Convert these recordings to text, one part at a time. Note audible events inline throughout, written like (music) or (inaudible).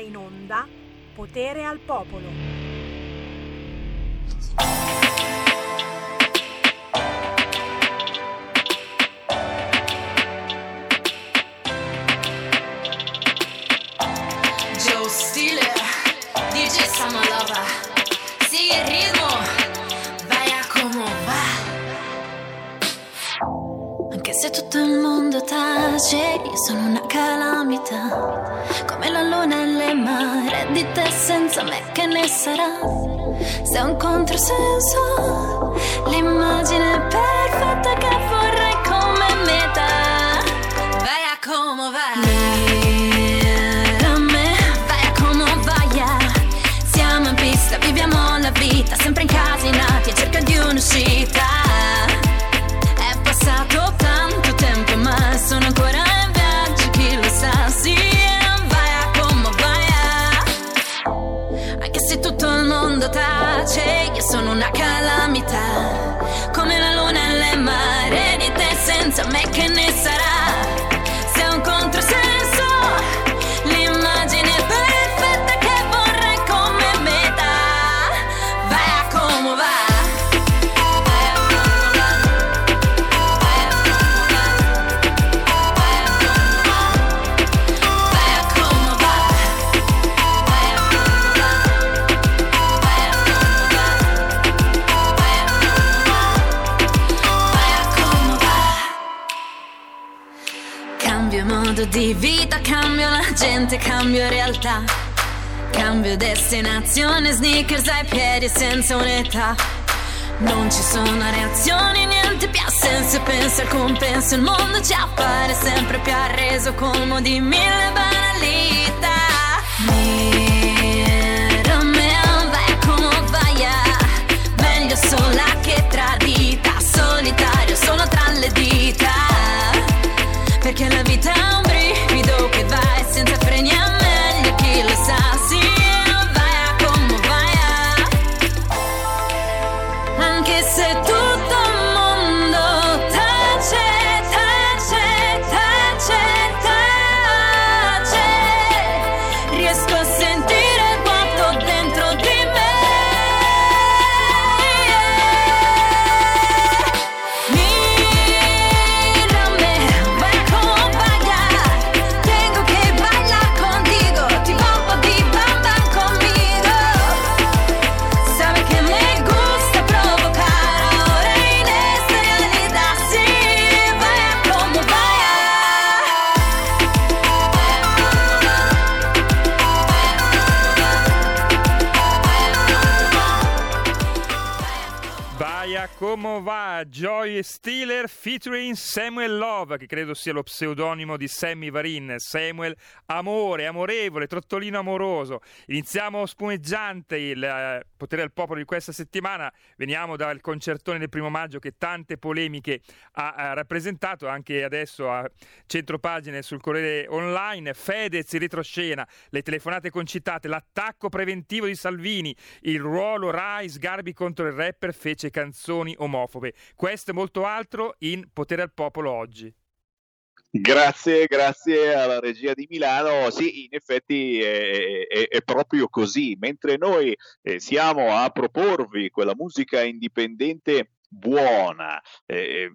in onda Potere al Popolo. Joe Stile, DJ Samalova, sigue ritmo, se tutto il mondo tace, io sono una calamità. Come la luna e le mare, di te senza me che ne sarà? Se è un controsenso, l'immagine perfetta che vorrei come meta. Vai a como va. Mírame, vaya como vaya. Siamo in pista, viviamo la vita, sempre incasinati a cerca di un'uscita. Sono una calamità. Di vita, cambio la gente, cambio realtà. Cambio destinazione, sneakers ai piedi senza un'età. Non ci sono reazioni, niente più senso, penso al compenso. Il mondo ci appare sempre più arreso, colmo di mille banalità. Mírame, vai como vaya. Meglio sola che tradita, solitario solo tra le dita. Perché la vita è un Joy Steeler featuring Samuel Love, che credo sia lo pseudonimo di Sammy Varin. Samuel amore, amorevole, trottolino amoroso. Iniziamo spumeggiante il eh, potere al popolo di questa settimana. Veniamo dal concertone del primo maggio che tante polemiche ha, ha rappresentato, anche adesso a centropagine sul Corriere Online. Fedez in retroscena, le telefonate concitate, l'attacco preventivo di Salvini, il ruolo Rai Sgarbi contro il rapper fece canzoni omofobe. Questo e molto altro in Potere al Popolo oggi. Grazie, grazie alla regia di Milano. Sì, in effetti è, è- è proprio così. Mentre noi eh, siamo a proporvi quella musica indipendente buona, eh,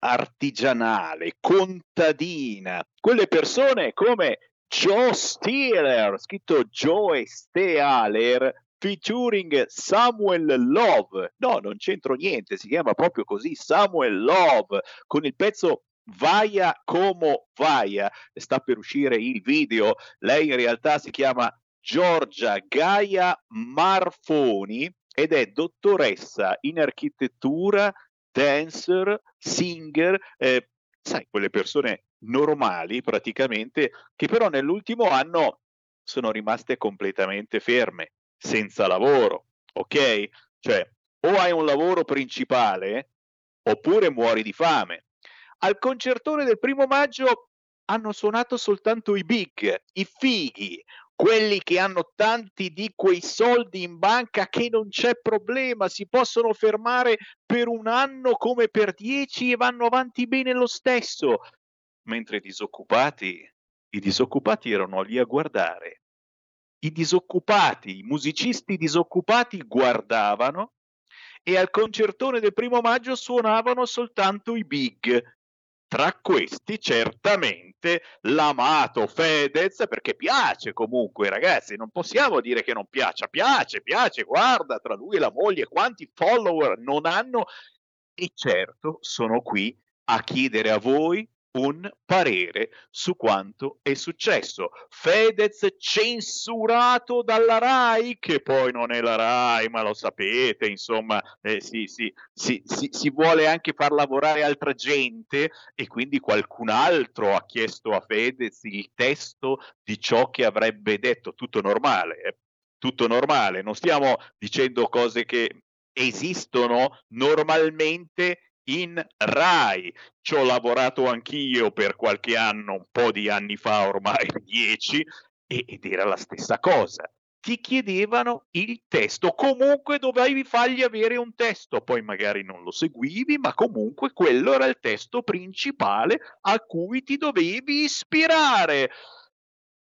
artigianale, contadina, quelle persone come Joe Steeler, scritto Joe Stealer, featuring Samuel Love. No, non c'entro niente, si chiama proprio così Samuel Love con il pezzo Vaia como Vaia. Sta per uscire il video. Lei in realtà si chiama Giorgia Gaia Marfoni ed è dottoressa in architettura, dancer, singer, eh, sai, quelle persone normali praticamente che però nell'ultimo anno sono rimaste completamente ferme, senza lavoro, ok? Cioè, o hai un lavoro principale oppure muori di fame. Al concertone del primo maggio hanno suonato soltanto i big, i fighi, quelli che hanno tanti di quei soldi in banca che non c'è problema, si possono fermare per un anno come per dieci e vanno avanti bene lo stesso. Mentre i disoccupati, i disoccupati erano lì a guardare i disoccupati, i musicisti disoccupati guardavano e al concertone del primo maggio suonavano soltanto i big. Tra questi certamente l'amato Fedez, perché piace comunque ragazzi, non possiamo dire che non piaccia, piace, piace, guarda tra lui e la moglie quanti follower non hanno e certo sono qui a chiedere a voi un parere su quanto è successo. Fedez censurato dalla RAI, che poi non è la RAI, ma lo sapete, insomma, eh, si, si, si, si, vuole anche far lavorare altra gente e quindi qualcun altro ha chiesto a Fedez il testo di ciò che avrebbe detto. Tutto normale, eh? tutto normale, non stiamo dicendo cose che esistono normalmente in RAI. Ci ho lavorato anch'io per qualche anno, un po' di anni fa, ormai (laughs) dieci, ed era la stessa cosa. Ti chiedevano il testo, comunque dovevi fargli avere un testo, poi magari non lo seguivi, ma comunque quello era il testo principale a cui ti dovevi ispirare.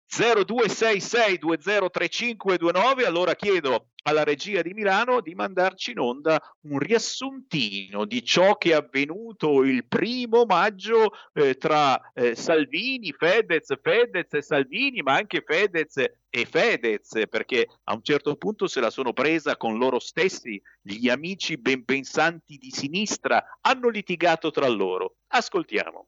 0266203529 allora chiedo alla regia di Milano di mandarci in onda un riassuntino di ciò che è avvenuto il primo maggio eh, tra eh, Salvini, Fedez, Fedez e Salvini, ma anche Fedez e Fedez, perché a un certo punto se la sono presa con loro stessi, gli amici ben pensanti di sinistra hanno litigato tra loro. Ascoltiamo.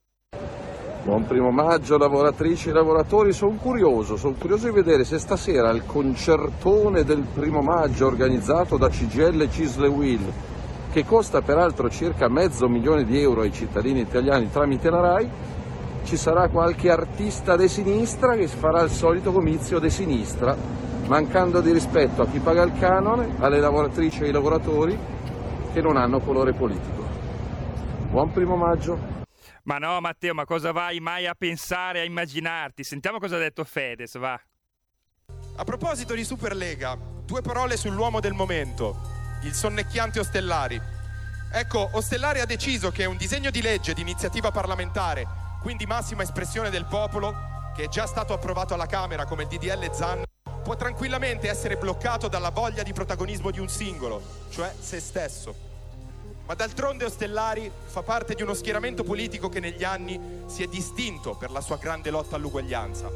Buon primo maggio lavoratrici e lavoratori, sono curioso, sono curioso di vedere se stasera al concertone del primo maggio organizzato da CGL Cisle Will, che costa peraltro circa mezzo milione di euro ai cittadini italiani tramite la RAI, ci sarà qualche artista de sinistra che farà il solito comizio de sinistra, mancando di rispetto a chi paga il canone, alle lavoratrici e ai lavoratori che non hanno colore politico. Buon primo maggio! Ma no, Matteo, ma cosa vai mai a pensare, a immaginarti? Sentiamo cosa ha detto Fedez, va. A proposito di Superlega, due parole sull'uomo del momento, il sonnecchiante Ostellari. Ecco, Ostellari ha deciso che un disegno di legge di iniziativa parlamentare, quindi massima espressione del popolo, che è già stato approvato alla Camera come il DDL Zan, può tranquillamente essere bloccato dalla voglia di protagonismo di un singolo, cioè se stesso. Ma d'altronde Ostellari fa parte di uno schieramento politico che negli anni si è distinto per la sua grande lotta all'uguaglianza.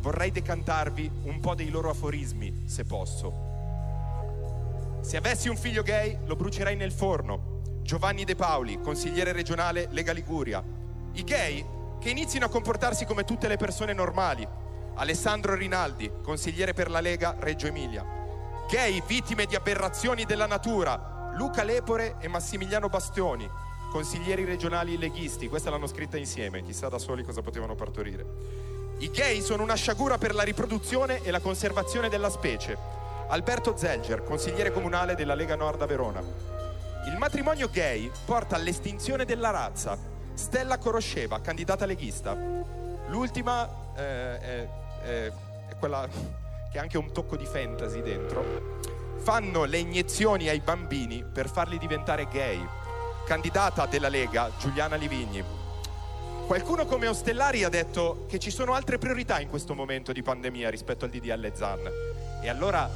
Vorrei decantarvi un po' dei loro aforismi, se posso. Se avessi un figlio gay, lo brucerei nel forno. Giovanni De Paoli, consigliere regionale Lega Liguria. I gay che inizino a comportarsi come tutte le persone normali. Alessandro Rinaldi, consigliere per la Lega Reggio Emilia. Gay vittime di aberrazioni della natura, Luca Lepore e Massimiliano Bastioni, consiglieri regionali leghisti, questa l'hanno scritta insieme, chissà da soli cosa potevano partorire. I gay sono una sciagura per la riproduzione e la conservazione della specie. Alberto Zelger, consigliere comunale della Lega Nord a Verona. Il matrimonio gay porta all'estinzione della razza. Stella Corosceva, candidata leghista. L'ultima eh, è, è quella che ha anche un tocco di fantasy dentro fanno le iniezioni ai bambini per farli diventare gay. Candidata della Lega, Giuliana Livigni. Qualcuno come Ostellari ha detto che ci sono altre priorità in questo momento di pandemia rispetto al DDL ZAN. E allora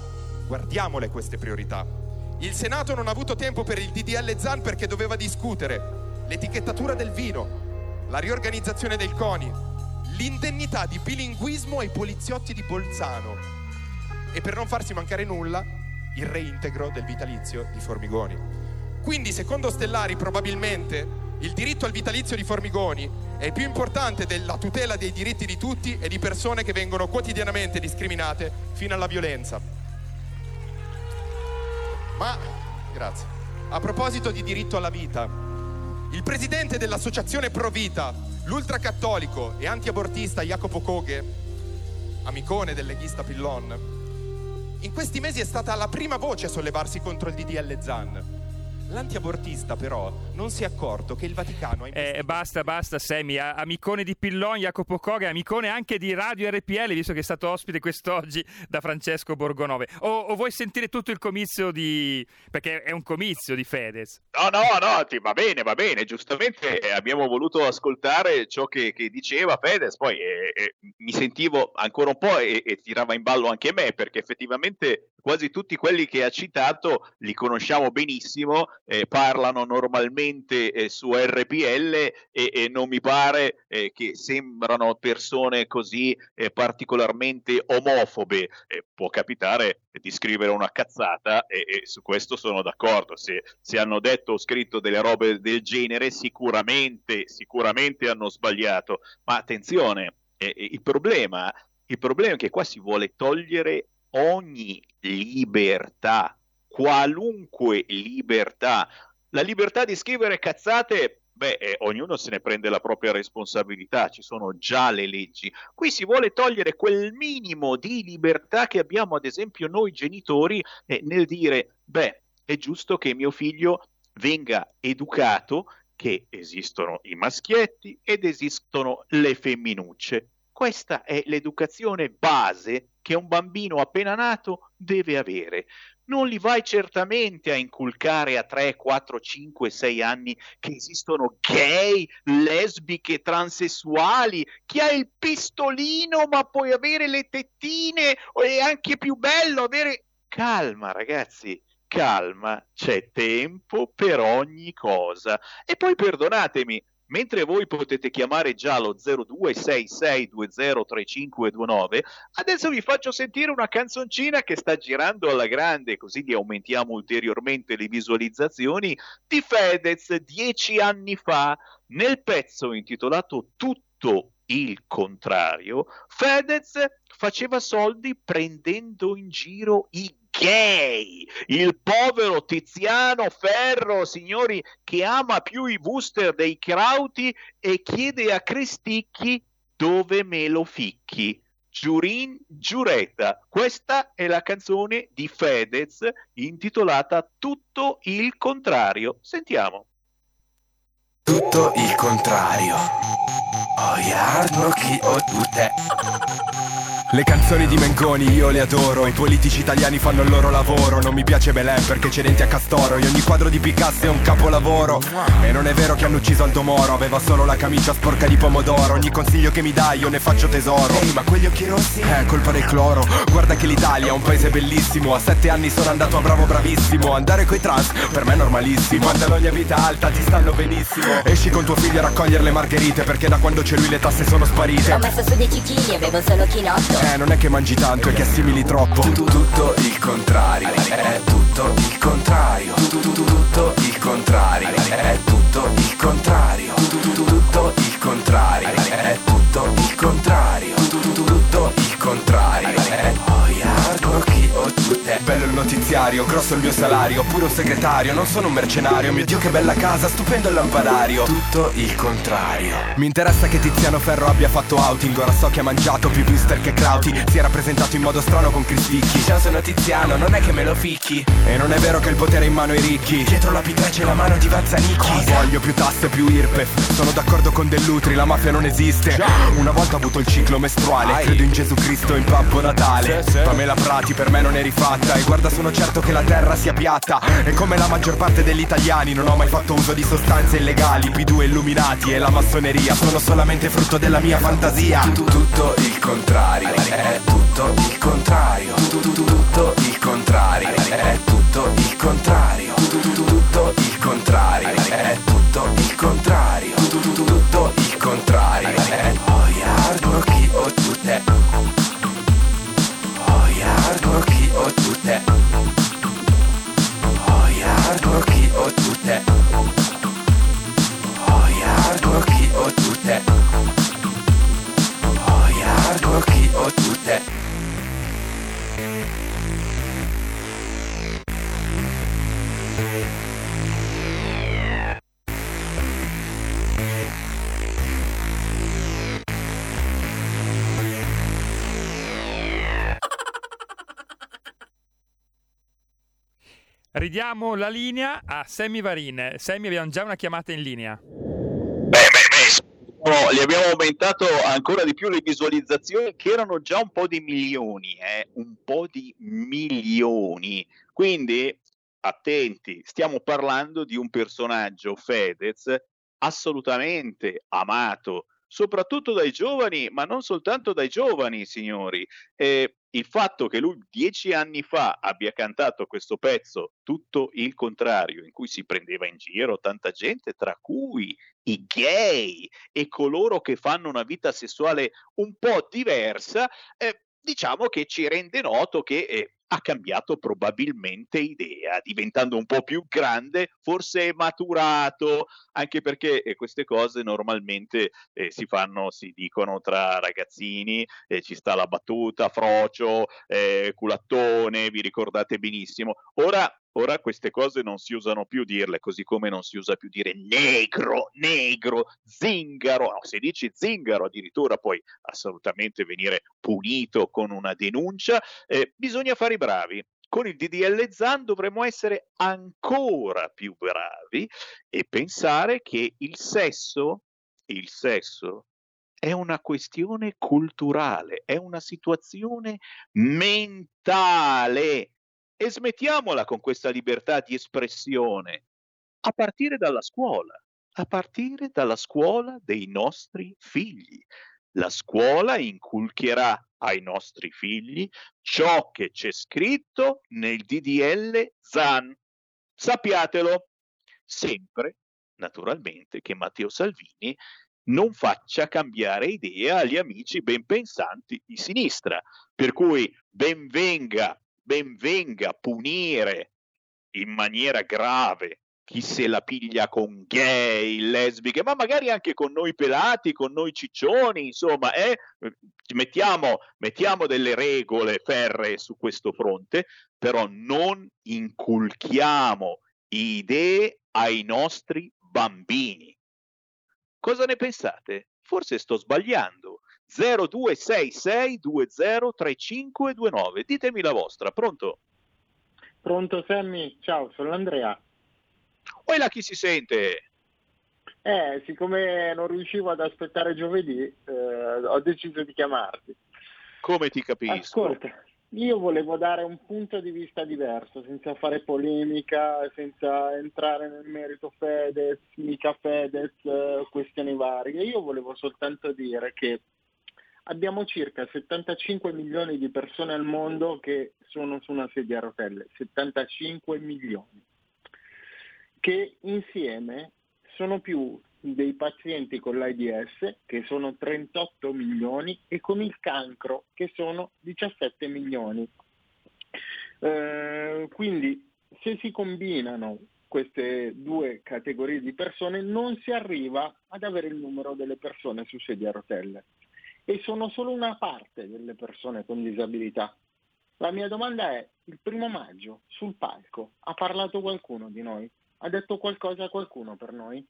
guardiamole queste priorità. Il Senato non ha avuto tempo per il DDL ZAN perché doveva discutere l'etichettatura del vino, la riorganizzazione del CONI, l'indennità di bilinguismo ai poliziotti di Bolzano. E per non farsi mancare nulla, il reintegro del vitalizio di Formigoni. Quindi, secondo Stellari, probabilmente il diritto al vitalizio di Formigoni è più importante della tutela dei diritti di tutti e di persone che vengono quotidianamente discriminate fino alla violenza. Ma, grazie. A proposito di diritto alla vita, il presidente dell'associazione Pro Vita, l'ultracattolico e antiabortista Jacopo Coghe, amicone del leghista Pillon, in questi mesi è stata la prima voce a sollevarsi contro il DDL Zan. L'antiabortista però non si è accorto che il Vaticano ha eh, basta, basta Semi, amicone di Pillon, Jacopo Coga, amicone anche di Radio RPL, visto che è stato ospite quest'oggi da Francesco Borgonove. O, o vuoi sentire tutto il comizio di... perché è un comizio di Fedez? No, no, no, ti, va bene, va bene, giustamente abbiamo voluto ascoltare ciò che, che diceva Fedez, poi eh, eh, mi sentivo ancora un po' e, e tirava in ballo anche me, perché effettivamente quasi tutti quelli che ha citato li conosciamo benissimo, eh, parlano normalmente eh, su RPL e, e, non mi pare eh, che sembrano persone così eh, particolarmente omofobe. può capitare di scrivere una cazzata e, e su questo sono d'accordo. Se, se, hanno detto o scritto delle robe del genere, sicuramente, sicuramente hanno sbagliato. Ma attenzione, il problema, il problema è che qua si vuole togliere ogni libertà, qualunque libertà. La libertà di scrivere cazzate beh, eh, ognuno se ne prende la propria responsabilità, ci sono già le leggi. Qui si vuole togliere quel minimo di libertà che abbiamo, ad esempio, noi genitori eh, nel dire, beh, è giusto che mio figlio venga educato che esistono i maschietti ed esistono le femminucce. Questa è l'educazione base che un bambino appena nato deve avere. Non li vai certamente a inculcare a 3, 4, 5, 6 anni che esistono gay, lesbiche, transessuali, chi ha il pistolino ma puoi avere le tettine o è anche più bello avere... Calma ragazzi, calma, c'è tempo per ogni cosa. E poi perdonatemi, Mentre voi potete chiamare già lo 0266203529, adesso vi faccio sentire una canzoncina che sta girando alla grande, così vi aumentiamo ulteriormente le visualizzazioni, di Fedez dieci anni fa, nel pezzo intitolato Tutto il contrario, Fedez faceva soldi prendendo in giro i gay, il povero Tiziano Ferro, signori, che ama più i booster dei Crauti e chiede a Cristicchi dove me lo ficchi. Giurin Giuretta. Questa è la canzone di Fedez intitolata Tutto il contrario. Sentiamo. Tutto il contrario. Oh, yeah, no, chi, oh, tutte. Le canzoni di Mengoni io le adoro I politici italiani fanno il loro lavoro Non mi piace Belen perché c'è denti a castoro E ogni quadro di Picasso è un capolavoro. E non è vero che hanno ucciso Aldo Moro Aveva solo la camicia sporca di pomodoro Ogni consiglio che mi dai io ne faccio tesoro. Ehi ma quegli occhi rossi? Eh colpa del cloro Guarda che l'Italia è un paese bellissimo A sette anni sono andato a bravo bravissimo Andare coi trans per me è normalissimo. I pantaloni a vita alta ti stanno benissimo. Esci con tuo figlio a raccogliere le margherite Perché da quando c'è lui le tasse sono sparite. Ho messo su 10 kg e bevo solo chinotto eh, non è che mangi tanto, è che assimili troppo. Tutto il contrario, è tutto il contrario. Tutto il contrario, è tutto il contrario. Tutto il contrario, è tutto il contrario. Tutto il contrario, è Bello il notiziario, grosso il mio salario. Pure un segretario, non sono un mercenario. Mio Dio che bella casa, stupendo il lampadario. Tutto il contrario. Mi interessa che Tiziano Ferro abbia fatto outing. Ora so che ha mangiato più booster che Crauti Si era presentato in modo strano con Chris Vicchi Ciao sono Tiziano, non è che me lo ficchi E non è vero che il potere è in mano ai ricchi. Dietro la pitra c'è la mano di Vazzanicchi. Voglio più tasse, più IRPEF. Sono d'accordo con Dell'Utri, la mafia non esiste. Una volta ho avuto il ciclo mestruale. Credo in Gesù Cristo e in Babbo Natale. Pamela Prati per me non è rifatta. E guarda sono certo che la terra sia piatta. E come la maggior parte degli italiani Non ho mai fatto uso di sostanze illegali. P2 illuminati e la massoneria Sono solamente frutto della mia fantasia. Tutto il contrario. È tutto il contrario. Tutto il contrario. È tutto il contrario Tutto il contrario. È tutto il contrario Ridiamo la linea a Sammy Varin. Sammy, abbiamo già una chiamata in linea. Beh, beh, beh, no, gli abbiamo aumentato ancora di più le visualizzazioni che erano già un po' di milioni, eh? un po' di milioni. Quindi attenti, stiamo parlando di un personaggio, Fedez, assolutamente amato, soprattutto dai giovani, ma non soltanto dai giovani, signori. Eh, il fatto che lui dieci anni fa abbia cantato questo pezzo, tutto il contrario, in cui si prendeva in giro tanta gente, tra cui i gay e coloro che fanno una vita sessuale un po' diversa, eh, diciamo che ci rende noto che eh, ha cambiato probabilmente idea, diventando un po' più grande, forse maturato, anche perché eh, queste cose normalmente eh, si fanno, si dicono tra ragazzini, eh, ci sta la battuta, frocio, eh, culattone, vi ricordate benissimo. Ora Ora queste cose non si usano più dirle, così come non si usa più dire negro, negro, zingaro. No, se dici zingaro addirittura puoi assolutamente venire punito con una denuncia. Eh, bisogna fare i bravi. Con il DDL ZAN dovremmo essere ancora più bravi e pensare che il sesso, il sesso è una questione culturale, è una situazione mentale e smettiamola con questa libertà di espressione, a partire dalla scuola, a partire dalla scuola dei nostri figli. La scuola inculcherà ai nostri figli ciò che c'è scritto nel DDL ZAN. Sappiatelo, sempre, naturalmente, che Matteo Salvini non faccia cambiare idea agli amici ben pensanti di sinistra. Per cui ben venga ben venga punire in maniera grave chi se la piglia con gay, lesbiche, ma magari anche con noi pelati, con noi ciccioni, insomma, eh? mettiamo, mettiamo delle regole ferree su questo fronte, però non inculchiamo idee ai nostri bambini. Cosa ne pensate? Forse sto sbagliando. 0266203529. Ditemi la vostra, pronto? Pronto Sammy, ciao, sono Andrea. Oi là chi si sente? Eh, siccome non riuscivo ad aspettare giovedì, eh, ho deciso di chiamarti. Come ti capisco? Ascolta, io volevo dare un punto di vista diverso, senza fare polemica, senza entrare nel merito Fedez, mica Fedez, eh, questioni varie. Io volevo soltanto dire che abbiamo circa 75 milioni di persone al mondo che sono su una sedia a rotelle, 75 milioni, che insieme sono più dei pazienti con l'AIDS, che sono 38 milioni, e con il cancro, che sono 17 milioni. Eh, quindi se si combinano queste due categorie di persone non si arriva ad avere il numero delle persone su sedia a rotelle e sono solo una parte delle persone con disabilità. La mia domanda è, il primo maggio sul palco ha parlato qualcuno di noi? Ha detto qualcosa a qualcuno per noi?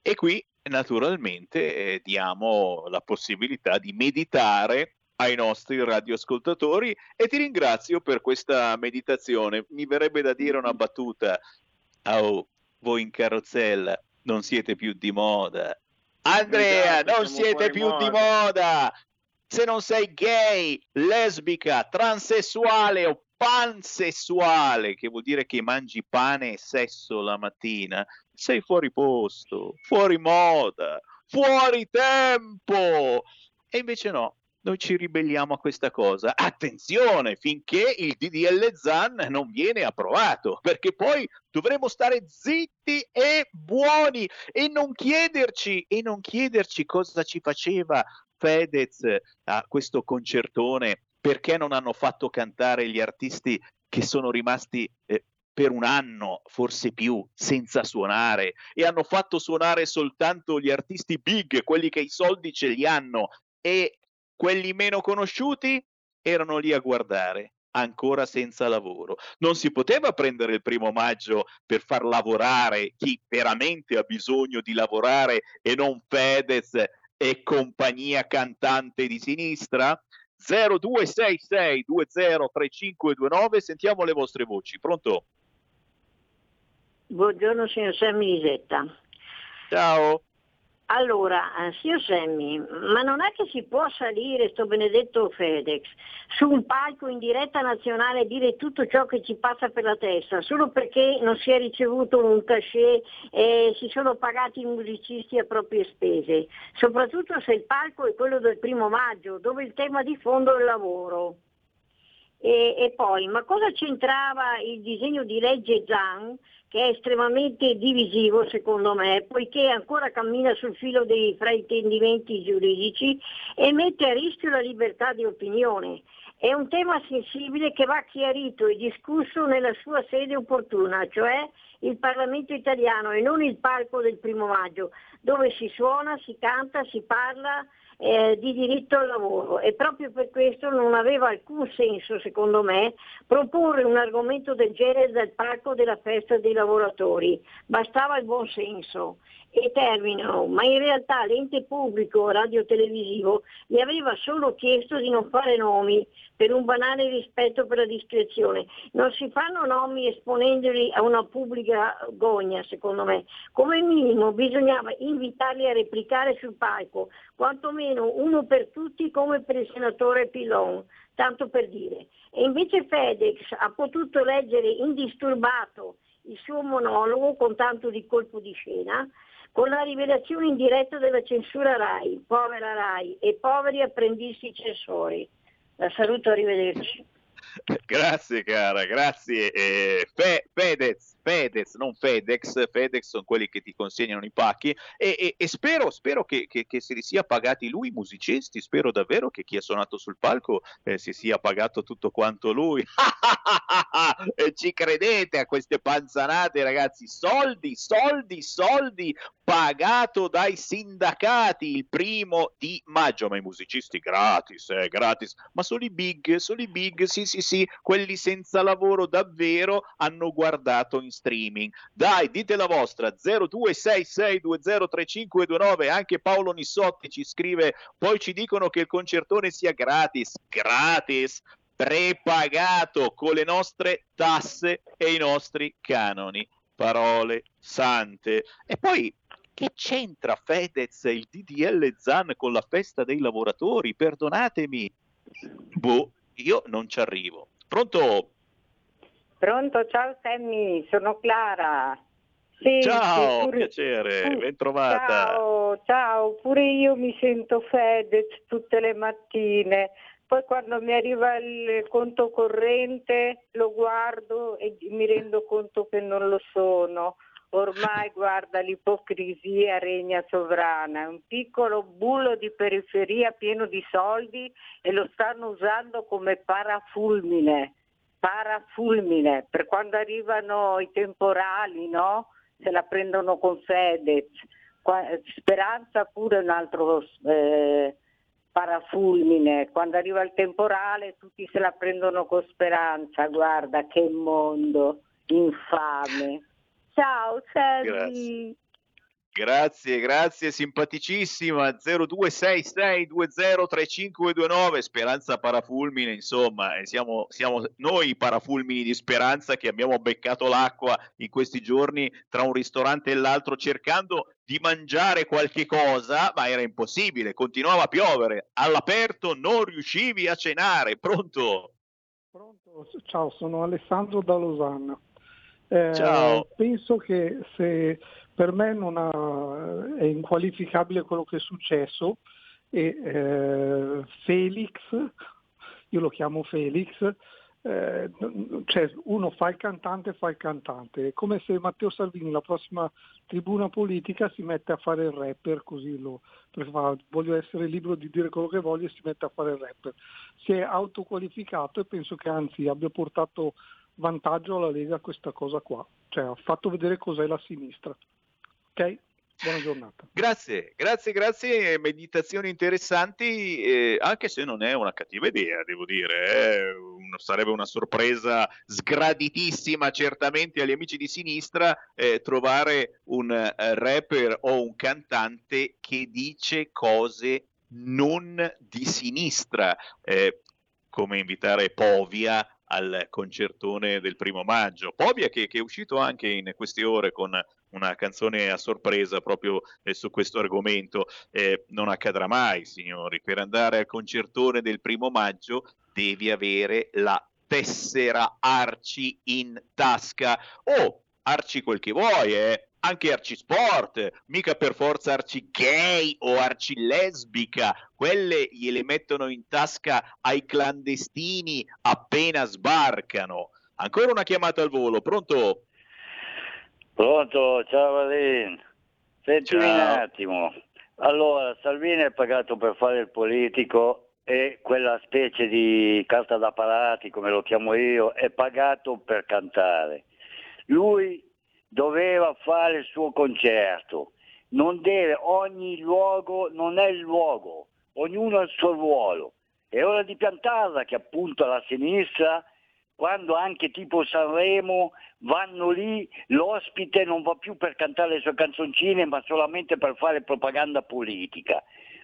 E qui naturalmente eh, diamo la possibilità di meditare ai nostri radioascoltatori e ti ringrazio per questa meditazione. Mi verrebbe da dire una battuta. Oh, voi in carrozzella non siete più di moda, Andrea, non siete più moda. di moda. Se non sei gay, lesbica, transessuale o pansessuale, che vuol dire che mangi pane e sesso la mattina, sei fuori posto, fuori moda, fuori tempo. E invece no, noi ci ribelliamo a questa cosa. Attenzione, finché il DDL ZAN non viene approvato, perché poi dovremo stare zitti e buoni e non chiederci e non chiederci cosa ci faceva Fedez a questo concertone, perché non hanno fatto cantare gli artisti che sono rimasti eh, per un anno, forse più, senza suonare e hanno fatto suonare soltanto gli artisti big, quelli che i soldi ce li hanno e quelli meno conosciuti erano lì a guardare, ancora senza lavoro. Non si poteva prendere il primo maggio per far lavorare chi veramente ha bisogno di lavorare e non Fedez e compagnia cantante di sinistra? 0266 203529, sentiamo le vostre voci. Pronto? Buongiorno signor Sammy Isetta. Ciao. Allora, eh, signor Semmi, ma non è che si può salire, sto benedetto FedEx, su un palco in diretta nazionale e dire tutto ciò che ci passa per la testa, solo perché non si è ricevuto un cachet e si sono pagati i musicisti a proprie spese, soprattutto se il palco è quello del primo maggio, dove il tema di fondo è il lavoro. E, e poi, ma cosa c'entrava il disegno di legge Zan che è estremamente divisivo secondo me, poiché ancora cammina sul filo dei fraintendimenti giuridici e mette a rischio la libertà di opinione. È un tema sensibile che va chiarito e discusso nella sua sede opportuna, cioè il Parlamento italiano e non il palco del primo maggio, dove si suona, si canta, si parla eh, di diritto al lavoro e proprio per questo non aveva alcun senso, secondo me, proporre un argomento del genere dal palco della festa dei lavoratori. Bastava il buon senso. E termino, ma in realtà l'ente pubblico radiotelevisivo gli aveva solo chiesto di non fare nomi per un banale rispetto per la discrezione. Non si fanno nomi esponendoli a una pubblica gogna, secondo me. Come minimo bisognava invitarli a replicare sul palco, quantomeno uno per tutti come per il senatore Pilon, tanto per dire. E invece FedEx ha potuto leggere indisturbato il suo monologo con tanto di colpo di scena con la rivelazione in diretta della censura RAI, povera RAI e poveri apprendisti censori. La saluto, arrivederci. Grazie cara, grazie. Eh, Fe- Fedez, Fedez, non Fedex, Fedex sono quelli che ti consegnano i pacchi e, e, e spero, spero che, che, che, si sia pagati lui, i musicisti, spero davvero che chi ha suonato sul palco eh, si sia pagato tutto quanto lui. (laughs) ci credete a queste panzanate ragazzi, soldi, soldi, soldi, pagato dai sindacati il primo di maggio, ma i musicisti gratis, eh, gratis, ma solo i big, solo i big, sì sì sì, quelli senza lavoro davvero hanno guardato in streaming. Dai, dite la vostra, 0266203529, anche Paolo Nissotti ci scrive, poi ci dicono che il concertone sia gratis, gratis, prepagato con le nostre tasse e i nostri canoni parole sante. E poi che c'entra Fedez e il DDL Zan con la festa dei lavoratori? Perdonatemi. Boh, io non ci arrivo. Pronto? Pronto, ciao Sammy, sono Clara. Sì, ciao, pure... piacere, ben trovata. Ciao, ciao, pure io mi sento Fedez tutte le mattine. Poi quando mi arriva il conto corrente lo guardo e mi rendo conto che non lo sono. Ormai (laughs) guarda l'ipocrisia regna sovrana, è un piccolo bullo di periferia pieno di soldi e lo stanno usando come parafulmine, parafulmine, per quando arrivano i temporali, no? Se la prendono con Fedez. Speranza pure un altro eh, parafulmine, quando arriva il temporale tutti se la prendono con speranza, guarda che mondo infame. Ciao Sergi. Grazie, grazie, simpaticissima 0266203529 Speranza Parafulmine, insomma, siamo, siamo, noi parafulmini di Speranza che abbiamo beccato l'acqua in questi giorni tra un ristorante e l'altro cercando di mangiare qualche cosa, ma era impossibile, continuava a piovere, all'aperto non riuscivi a cenare, pronto? Pronto, ciao, sono Alessandro da Losanna. Eh, Ciao. Penso che se per me ha, è inqualificabile quello che è successo e eh, Felix, io lo chiamo Felix, eh, cioè uno fa il cantante fa il cantante, è come se Matteo Salvini la prossima tribuna politica si mette a fare il rapper, così lo fa, voglio essere libero di dire quello che voglio e si mette a fare il rapper. Si è autoqualificato e penso che anzi abbia portato vantaggio alla Lega questa cosa qua, cioè ha fatto vedere cos'è la sinistra. Ok? Buona giornata. Grazie, grazie, grazie. Meditazioni interessanti, eh, anche se non è una cattiva idea, devo dire. Eh. Sarebbe una sorpresa sgraditissima, certamente, agli amici di sinistra eh, trovare un uh, rapper o un cantante che dice cose non di sinistra, eh, come invitare Povia al concertone del primo maggio. Povia che, che, è uscito anche in queste ore con una canzone a sorpresa proprio eh, su questo argomento. Eh, non accadrà mai, signori. Per andare al concertone del primo maggio devi avere la tessera Arci in tasca. O Arci quel che vuoi, eh anche arcisport, mica per forza arci gay o arci lesbica, quelle gliele mettono in tasca ai clandestini appena sbarcano. Ancora una chiamata al volo, pronto? Pronto, ciao Valin. Sentimi ciao. un attimo. Allora, Salvini è pagato per fare il politico e quella specie di carta da parati, come lo chiamo io, è pagato per cantare. Lui doveva fare il suo concerto. Non deve, ogni luogo non è il luogo, ognuno ha il suo ruolo. È ora di piantarla che appunto la sinistra, quando anche tipo Sanremo vanno lì, l'ospite non va più per cantare le sue canzoncine, ma solamente per fare propaganda politica.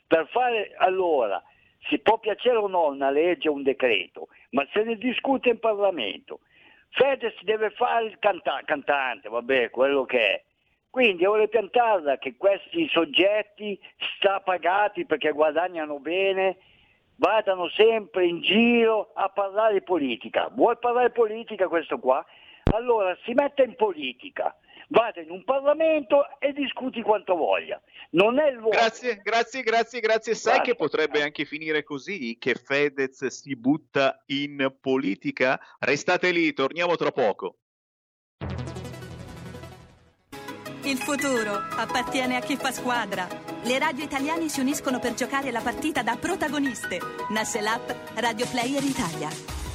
Per fare allora, si può piacere o no una legge o un decreto, ma se ne discute in Parlamento. Fedez deve fare il canta- cantante, vabbè, quello che è. Quindi vuole piantarla che questi soggetti strapagati perché guadagnano bene vadano sempre in giro a parlare politica. Vuoi parlare politica questo qua? Allora si mette in politica vada in un Parlamento e discuti quanto voglia. Non è il luogo. Grazie, grazie, grazie, grazie. Sai grazie. che potrebbe anche finire così, che Fedez si butta in politica? Restate lì, torniamo tra poco. Il futuro appartiene a chi fa squadra. Le radio italiane si uniscono per giocare la partita da protagoniste. Nasce l'app Radio Player Italia.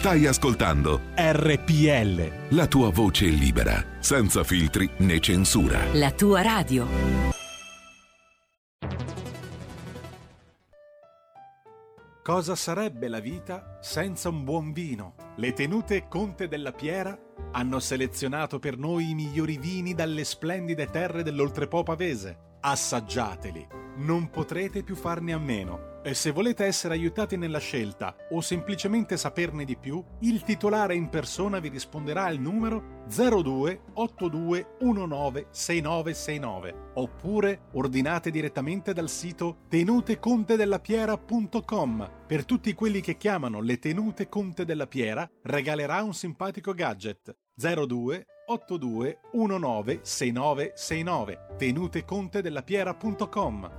Stai ascoltando RPL. La tua voce libera, senza filtri né censura. La tua radio. Cosa sarebbe la vita senza un buon vino? Le tenute Conte della Piera hanno selezionato per noi i migliori vini dalle splendide terre dell'Oltrepo Pavese. Assaggiateli, non potrete più farne a meno. E se volete essere aiutati nella scelta o semplicemente saperne di più, il titolare in persona vi risponderà al numero 02 82 6969 oppure ordinate direttamente dal sito tenutecontedellapiera.com. Per tutti quelli che chiamano le tenute Conte della Piera regalerà un simpatico gadget. 02 82 6969 tenutecontedellapiera.com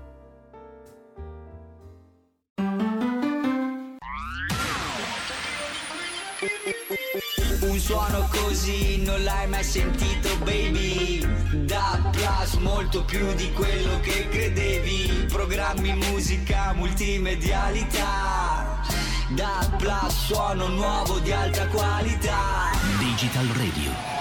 Un suono così non l'hai mai sentito baby. Da Plus molto più di quello che credevi. Programmi, musica, multimedialità. Da Plus suono nuovo di alta qualità. Digital Radio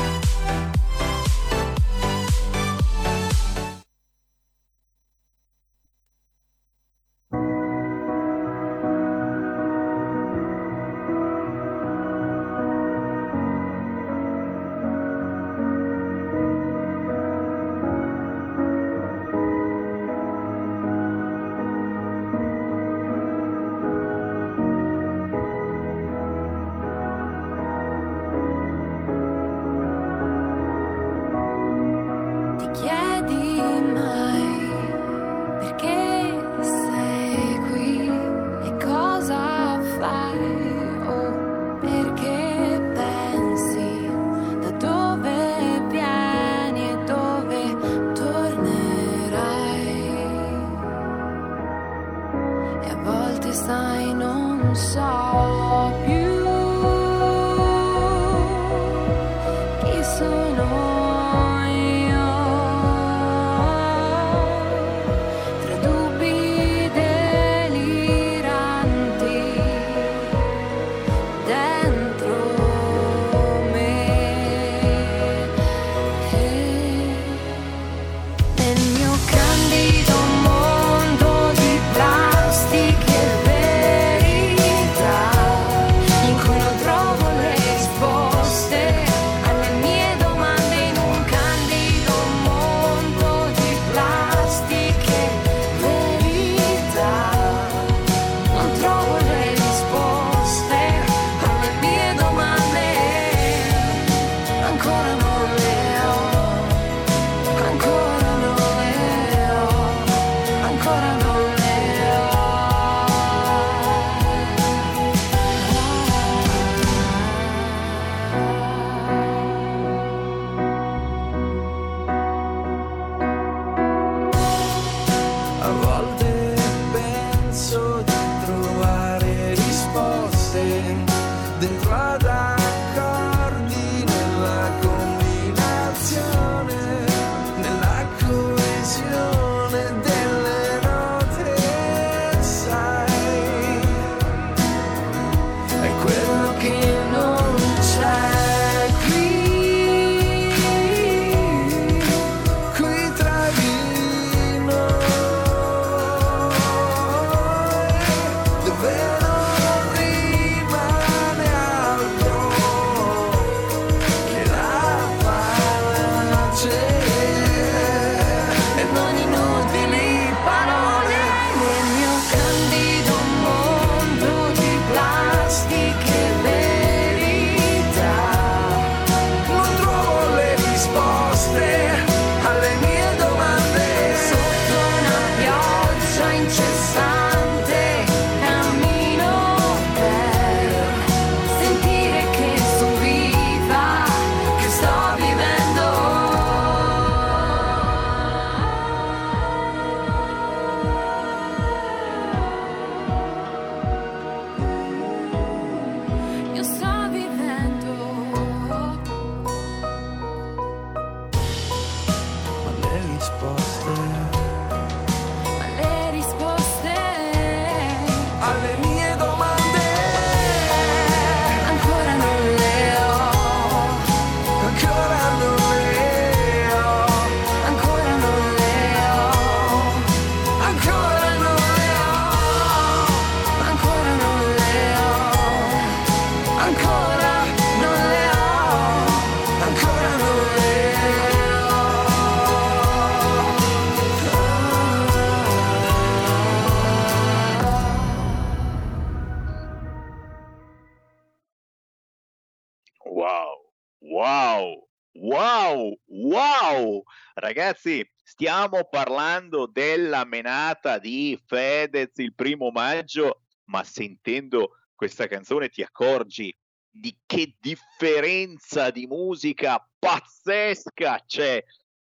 Stiamo parlando della menata di Fedez il primo maggio, ma sentendo questa canzone ti accorgi di che differenza di musica pazzesca c'è.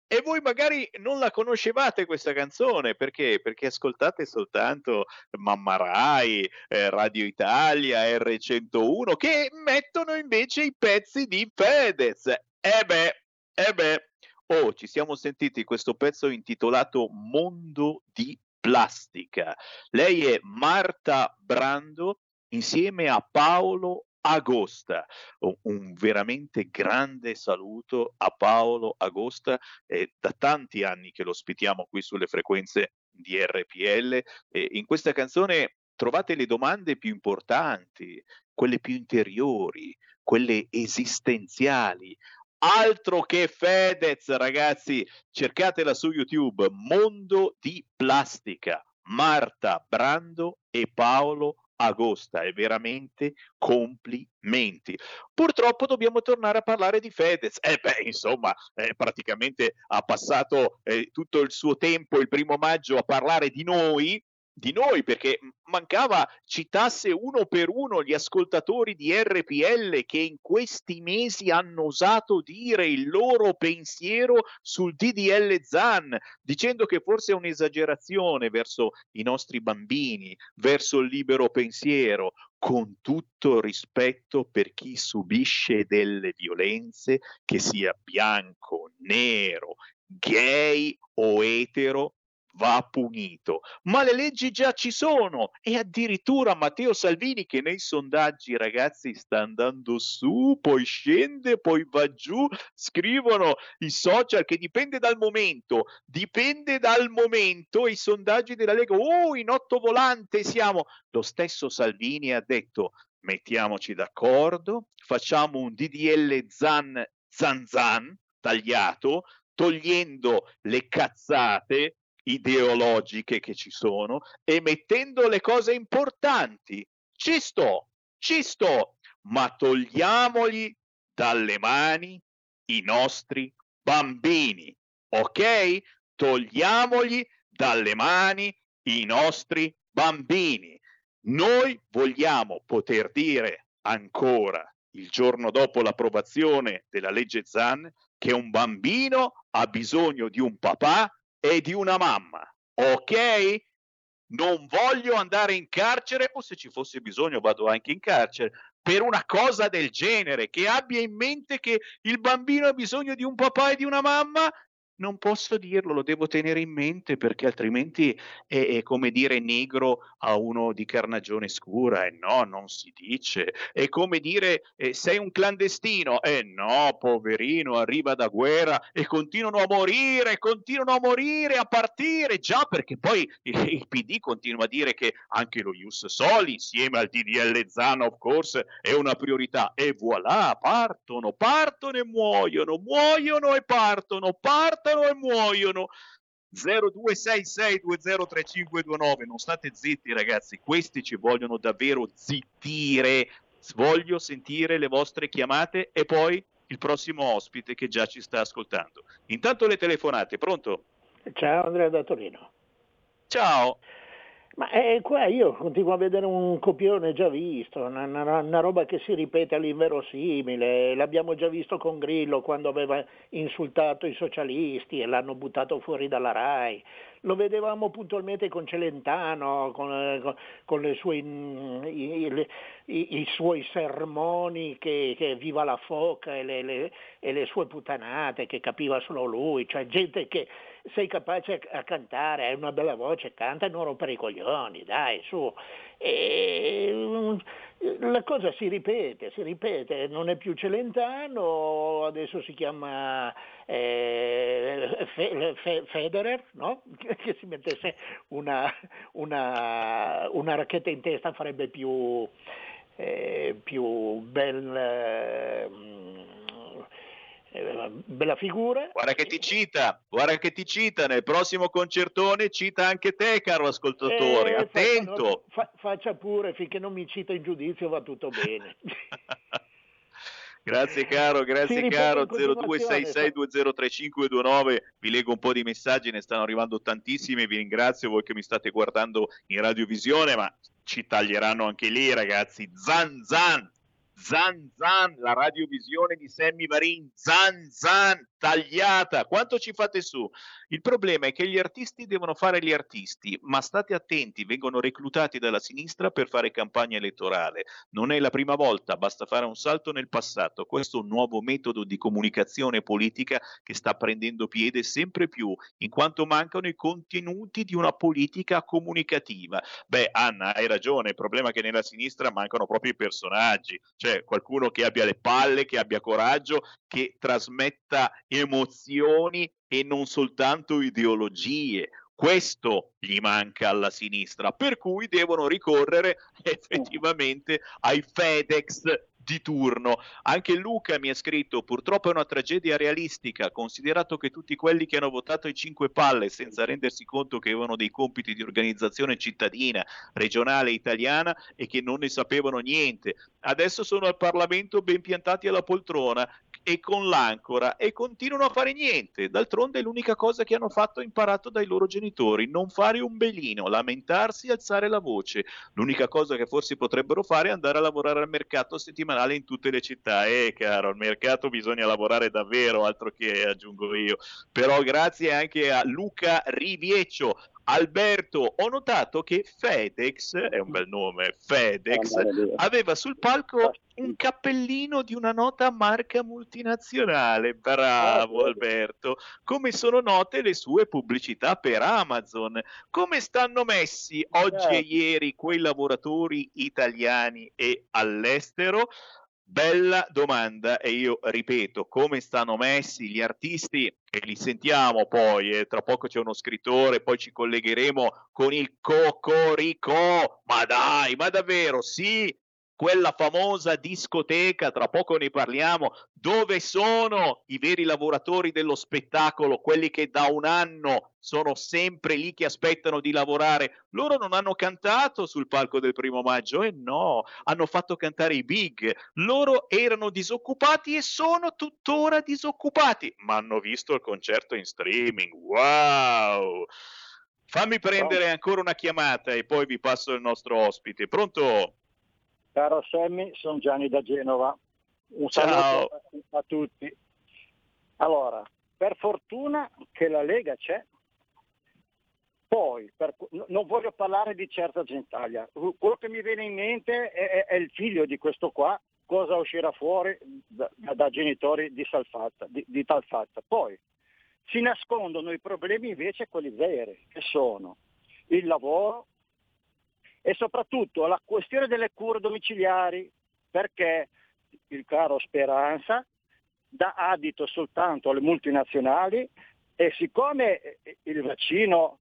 E voi magari non la conoscevate questa canzone perché? Perché ascoltate soltanto Mamma Rai, eh, Radio Italia, R101 che mettono invece i pezzi di Fedez. E beh, e beh, oh, ci siamo sentiti questo pezzo intitolato Mondo di plastica. Lei è Marta Brando insieme a Paolo Agosta. Un, veramente grande saluto a Paolo Agosta, è da tanti anni che lo ospitiamo qui sulle frequenze di RPL. E in questa canzone trovate le domande più importanti, quelle più interiori, quelle esistenziali. Altro che Fedez, ragazzi, cercatela su YouTube, Mondo di Plastica, Marta Brando e Paolo Agosta e veramente complimenti. Purtroppo dobbiamo tornare a parlare di Fedez. Eh beh, insomma, eh, praticamente ha passato eh, tutto il suo tempo il primo maggio a parlare di noi, di noi perché mancava citasse uno per uno gli ascoltatori di RPL che in questi mesi hanno osato dire il loro pensiero sul DDL Zan, dicendo che forse è un'esagerazione verso i nostri bambini, verso il libero pensiero, con tutto rispetto per chi subisce delle violenze, che sia bianco, nero, gay o etero, va punito. Ma le leggi già ci sono e addirittura Matteo Salvini che nei sondaggi ragazzi sta andando su, poi scende, poi va giù, scrivono i social che dipende dal momento, dipende dal momento i sondaggi della Lega, oh in otto volante siamo. Lo stesso Salvini ha detto mettiamoci d'accordo, facciamo un DDL Zan Zan Zan tagliato, togliendo le cazzate ideologiche che ci sono e mettendo le cose importanti. Ci sto, ci sto, ma togliamogli dalle mani i nostri bambini, ok? Togliamogli dalle mani i nostri bambini. Noi vogliamo poter dire ancora il giorno dopo l'approvazione della legge Zan che un bambino ha bisogno di un papà e di una mamma, ok? Non voglio andare in carcere o se ci fosse bisogno vado anche in carcere, per una cosa del genere, che abbia in mente che il bambino ha bisogno di un papà e di una mamma non posso dirlo, lo devo tenere in mente perché altrimenti è, è come dire negro a uno di carnagione scura. E eh no, non si dice. È come dire eh, sei un clandestino. E eh no, poverino, arriva da guerra e continuano a morire, continuano a morire, a partire. Già perché poi (laughs) il, PD continua a dire che anche lo Ius Soli insieme al DDL Zan, of course, è una priorità. E voilà, partono, partono e muoiono, muoiono e partono, partono partono e muoiono. 0266203529 non state zitti ragazzi. Questi ci vogliono davvero zittire. Voglio sentire le vostre chiamate e poi il prossimo ospite che già ci sta ascoltando. Intanto le telefonate pronto? ciao Andrea da Torino. Ciao ma eh, qua io continuo a vedere un copione già visto, una, una, una, roba che si ripete all'inverosimile. L'abbiamo già visto con Grillo quando aveva insultato i socialisti e l'hanno buttato fuori dalla RAI. Lo vedevamo puntualmente con Celentano, con, con, con sue, i, i, i, i, suoi sermoni che, che viva la foca e le, le, e le sue puttanate che capiva solo lui, cioè gente che sei capace a cantare, hai una bella voce, canta e non rompere i coglioni, dai, su. E, mm, la cosa si ripete, si ripete, non è più Celentano, adesso si chiama eh, Fe, Fe, Federer, no? (laughs) che si mettesse una, una, una, racchetta in testa farebbe più, eh, più bel... Eh, eh, bella figura. Guarda che ti cita, guarda che ti cita, nel prossimo concertone cita anche te, caro ascoltatore, eh, attento. Fa, faccia pure, finché non mi cita in giudizio va tutto bene. (laughs) Grazie caro, grazie caro 0266203529. Vi leggo un po' di messaggi, ne stanno arrivando tantissimi, vi ringrazio voi che mi state guardando in radiovisione, ma ci taglieranno anche lì ragazzi. Zan zan, Zan Zan, la radiovisione di Sammy Varin, Zan Zan, tagliata. Quanto ci fate su? Il problema è che gli artisti devono fare gli artisti, ma state attenti, vengono reclutati dalla sinistra per fare campagna elettorale. Non è la prima volta, basta fare un salto nel passato. Questo è un nuovo metodo di comunicazione politica che sta prendendo piede sempre più, in quanto mancano i contenuti di una politica comunicativa. Beh, Anna, hai ragione, il problema è che nella sinistra mancano proprio i personaggi, cioè qualcuno che abbia le palle, che abbia coraggio, che trasmetta emozioni e non soltanto ideologie. Questo gli manca alla sinistra, per cui devono ricorrere effettivamente ai FedEx di turno. Anche Luca mi ha scritto: purtroppo è una tragedia realistica, considerato che tutti quelli che hanno votato i cinque palle senza rendersi conto che avevano dei compiti di organizzazione cittadina, regionale, italiana e che non ne sapevano niente, adesso sono al Parlamento ben piantati alla poltrona e con l'ancora e continuano a fare niente. D'altronde è l'unica cosa che hanno fatto imparato dai loro genitori, non fare un belino, lamentarsi, alzare la voce. L'unica cosa che forse potrebbero fare è andare a lavorare al mercato settimanale in tutte le città. Eh, caro, al mercato bisogna lavorare davvero, altro che aggiungo io. Però grazie anche a Luca Rivieccio, Alberto, ho notato che FedEx, è un bel nome, FedEx, aveva sul palco un cappellino di una nota marca multinazionale. Bravo ah, Alberto. Come sono note le sue pubblicità per Amazon? Come stanno messi oggi e ieri quei lavoratori italiani e all'estero? Bella domanda e io ripeto, come stanno messi gli artisti e li sentiamo poi, eh, tra poco c'è uno scrittore, poi ci collegheremo con il Cocorico, ma dai, ma davvero, sì, quella famosa discoteca, tra poco ne parliamo, dove sono i veri lavoratori dello spettacolo, quelli che da un anno sono sempre lì che aspettano di lavorare. Loro non hanno cantato sul palco del primo maggio e eh no, hanno fatto cantare i big. Loro erano disoccupati e sono tuttora disoccupati, ma hanno visto il concerto in streaming. Wow! Fammi prendere ancora una chiamata e poi vi passo il nostro ospite. Pronto? Caro Sammy, sono Gianni da Genova. Un saluto a tutti. Allora, per fortuna che la Lega c'è, Poi, per, non voglio parlare di certa gentaglia, quello che mi viene in mente è, è, è il figlio di questo qua, cosa uscirà fuori da, da genitori di, salfatta, di, di tal fatta. Poi si nascondono i problemi invece quelli veri, che sono il lavoro e soprattutto la questione delle cure domiciliari, perché il caro Speranza dà adito soltanto alle multinazionali e siccome il vaccino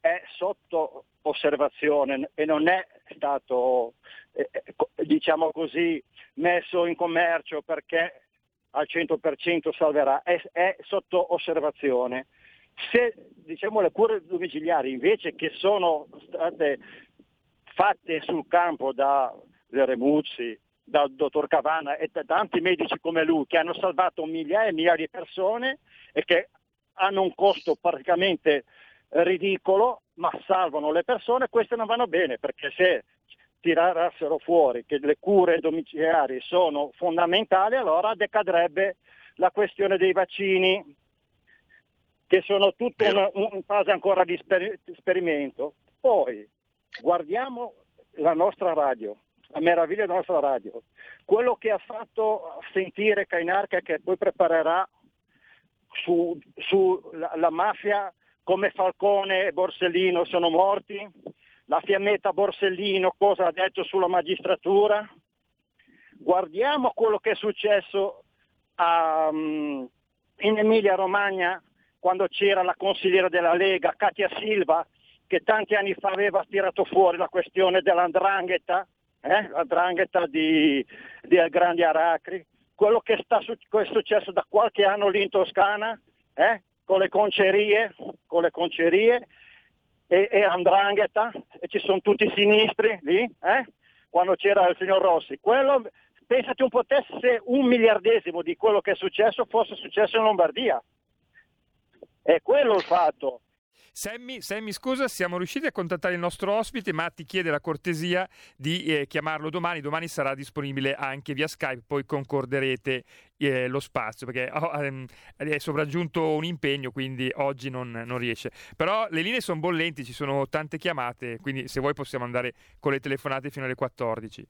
è sotto osservazione e non è stato, eh, diciamo così, messo in commercio perché al 100% salverà, è, è sotto osservazione. Se diciamo, le cure domiciliari invece che sono state fatte sul campo da Remuzzi, dal dottor Cavana e da tanti medici come lui che hanno salvato migliaia e migliaia di persone e che hanno un costo praticamente ridicolo, ma salvano le persone, queste non vanno bene perché se tirassero fuori che le cure domiciliari sono fondamentali, allora decadrebbe la questione dei vaccini, che sono tutto in fase ancora di sper- esperimento. Poi guardiamo la nostra radio, la meraviglia della nostra radio, quello che ha fatto sentire Cainarca che poi preparerà su, su mafia come Falcone e Borsellino sono morti, la fiammetta Borsellino cosa ha detto sulla magistratura, guardiamo quello che è successo a, um, in Emilia Romagna quando c'era la consigliera della Lega, Katia Silva, che tanti anni fa aveva tirato fuori la questione dell'andrangheta, eh? l'andrangheta di, di Grandi Aracri, quello che, sta, che, è successo da qualche anno lì in Toscana, eh? con le concerie, con le concerie e, e Andrangheta, e ci sono tutti i sinistri lì, eh? quando c'era il signor Rossi. Quello, pensate un po' te se un miliardesimo di quello che è successo fosse successo in Lombardia. È quello il fatto. Sammy, Sammy, scusa, siamo riusciti a contattare il nostro ospite, ma ti chiede la cortesia di eh, chiamarlo domani. Domani sarà disponibile anche via Skype, poi concorderete eh, lo spazio, perché oh, ehm, è sopraggiunto un impegno, quindi oggi non, non riesce. Però le linee sono bollenti, ci sono tante chiamate, quindi se vuoi possiamo andare con le telefonate fino alle 14.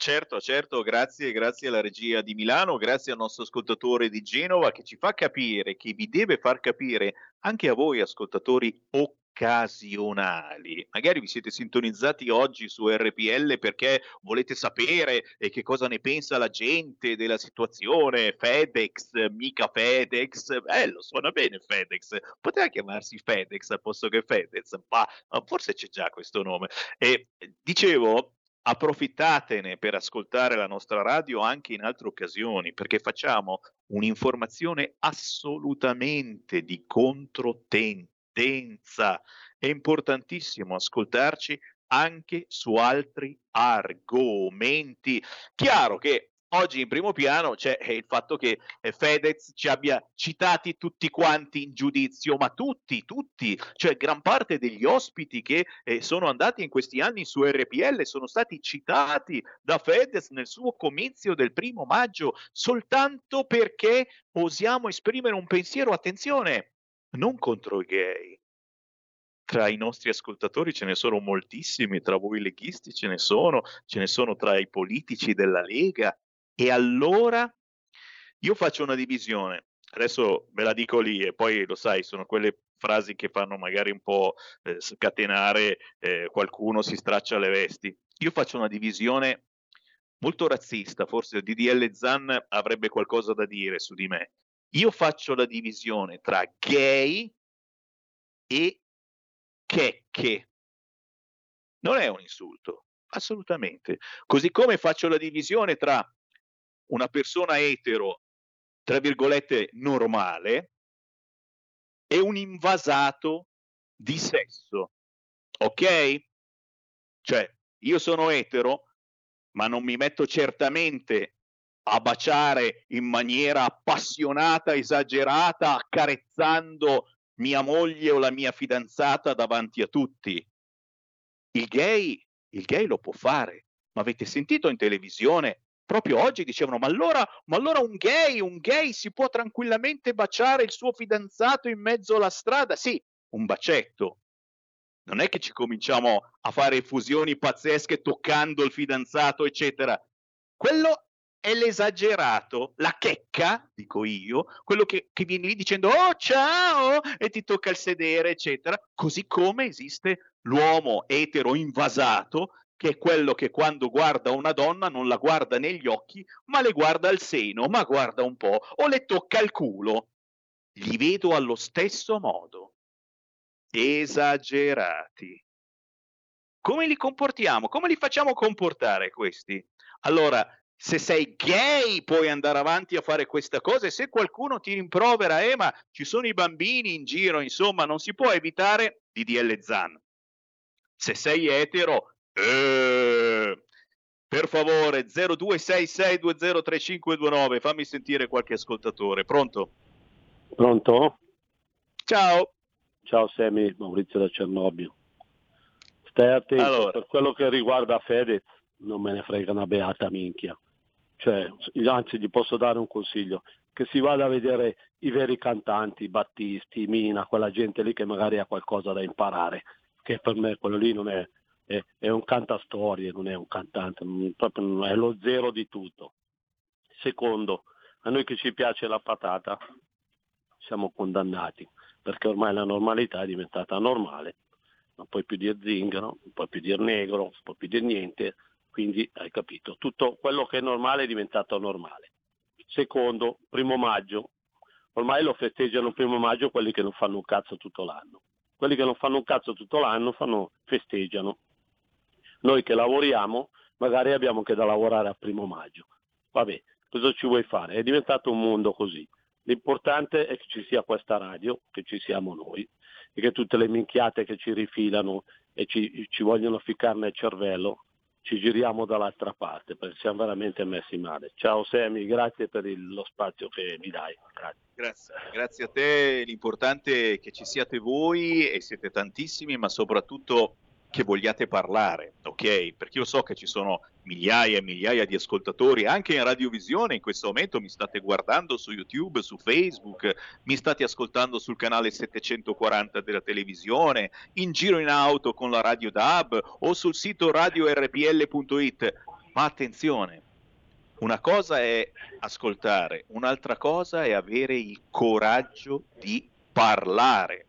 Certo, certo, grazie, grazie alla regia di Milano, grazie al nostro ascoltatore di Genova che ci fa capire, che vi deve far capire anche a voi ascoltatori occasionali. Magari vi siete sintonizzati oggi su RPL perché volete sapere eh, che cosa ne pensa la gente della situazione, FedEx, mica FedEx, bello, suona bene FedEx, poteva chiamarsi FedEx al posto che Fedez, ma, ma forse c'è già questo nome. E dicevo, approfittatene per ascoltare la nostra radio anche in altre occasioni, perché facciamo un'informazione assolutamente di controtendenza. È importantissimo ascoltarci anche su altri argomenti. Chiaro che Oggi in primo piano c'è eh, il fatto che eh, Fedez ci abbia citati tutti quanti in giudizio, ma tutti, tutti, cioè gran parte degli ospiti che eh, sono andati in questi anni su RPL sono stati citati da Fedez nel suo comizio del primo maggio soltanto perché osiamo esprimere un pensiero, attenzione, non contro i gay, tra i nostri ascoltatori ce ne sono moltissimi, tra voi leghisti ce ne sono, ce ne sono tra i politici della Lega, e allora io faccio una divisione, adesso ve la dico lì e poi lo sai, sono quelle frasi che fanno magari un po' eh, scatenare eh, qualcuno si straccia le vesti. Io faccio una divisione molto razzista, forse DDL Zan avrebbe qualcosa da dire su di me. Io faccio la divisione tra gay e checche. Non è un insulto, assolutamente. Così come faccio la divisione tra una persona etero, tra virgolette, normale, e un invasato di sesso. Ok? Cioè, io sono etero, ma non mi metto certamente a baciare in maniera appassionata, esagerata, accarezzando mia moglie o la mia fidanzata davanti a tutti. Il gay, il gay lo può fare, ma avete sentito in televisione proprio oggi dicevano ma allora, ma allora un gay, un gay si può tranquillamente baciare il suo fidanzato in mezzo alla strada? Sì, un bacetto, non è che ci cominciamo a fare fusioni pazzesche toccando il fidanzato, eccetera. Quello è l'esagerato, la checca, dico io, quello che, che viene lì dicendo oh ciao e ti tocca il sedere, eccetera, così come esiste l'uomo etero invasato che è quello che quando guarda una donna non la guarda negli occhi, ma le guarda al seno, ma guarda un po', o le tocca il culo. Li vedo allo stesso modo. Esagerati. Come li comportiamo? Come li facciamo comportare questi? Allora, se sei gay puoi andare avanti a fare questa cosa e se qualcuno ti rimprovera, eh ma ci sono i bambini in giro, insomma, non si può evitare DDL Zan. Se sei etero, eh, per favore 0266203529, fammi sentire qualche ascoltatore. Pronto? Pronto? Ciao. Ciao Semi, Maurizio da Cernobbio. Stai attento, Allora. per quello che riguarda Fedez non me ne frega una beata minchia. Cioè, anzi gli posso dare un consiglio, che si vada a vedere i veri cantanti, Battisti, Mina, quella gente lì che magari ha qualcosa da imparare, che per me quello lì non è, è, è un cantastorie, non è un cantante, proprio è lo zero di tutto. Secondo, a noi che ci piace la patata siamo condannati, perché ormai la normalità è diventata normale, non puoi più dire zingaro, non puoi più dire negro, non puoi più dire niente, quindi hai capito, tutto quello che è normale è diventato normale. Secondo, primo maggio, ormai lo festeggiano primo maggio quelli che non fanno un cazzo tutto l'anno. Quelli che non fanno un cazzo tutto l'anno fanno, festeggiano. Noi che lavoriamo magari abbiamo che da lavorare al primo maggio. Vabbè, cosa ci vuoi fare? È diventato un mondo così. L'importante è che ci sia questa radio, che ci siamo noi e che tutte le minchiate che ci rifilano e ci, ci vogliono ficcare nel cervello ci giriamo dall'altra parte perché siamo veramente messi male. Ciao Semi, grazie per il- lo spazio che mi dai. Grazie. Grazie, grazie a te, l'importante è che ci siate voi e siete tantissimi, ma soprattutto che vogliate parlare, ok? Perché io so che ci sono migliaia e migliaia di ascoltatori anche in radiovisione, in questo momento mi state guardando su YouTube, su Facebook, mi state ascoltando sul canale 740 della televisione, in giro in auto con la radio DAB o sul sito radiorpl.it. Ma attenzione, una cosa è ascoltare, un'altra cosa è avere il coraggio di parlare.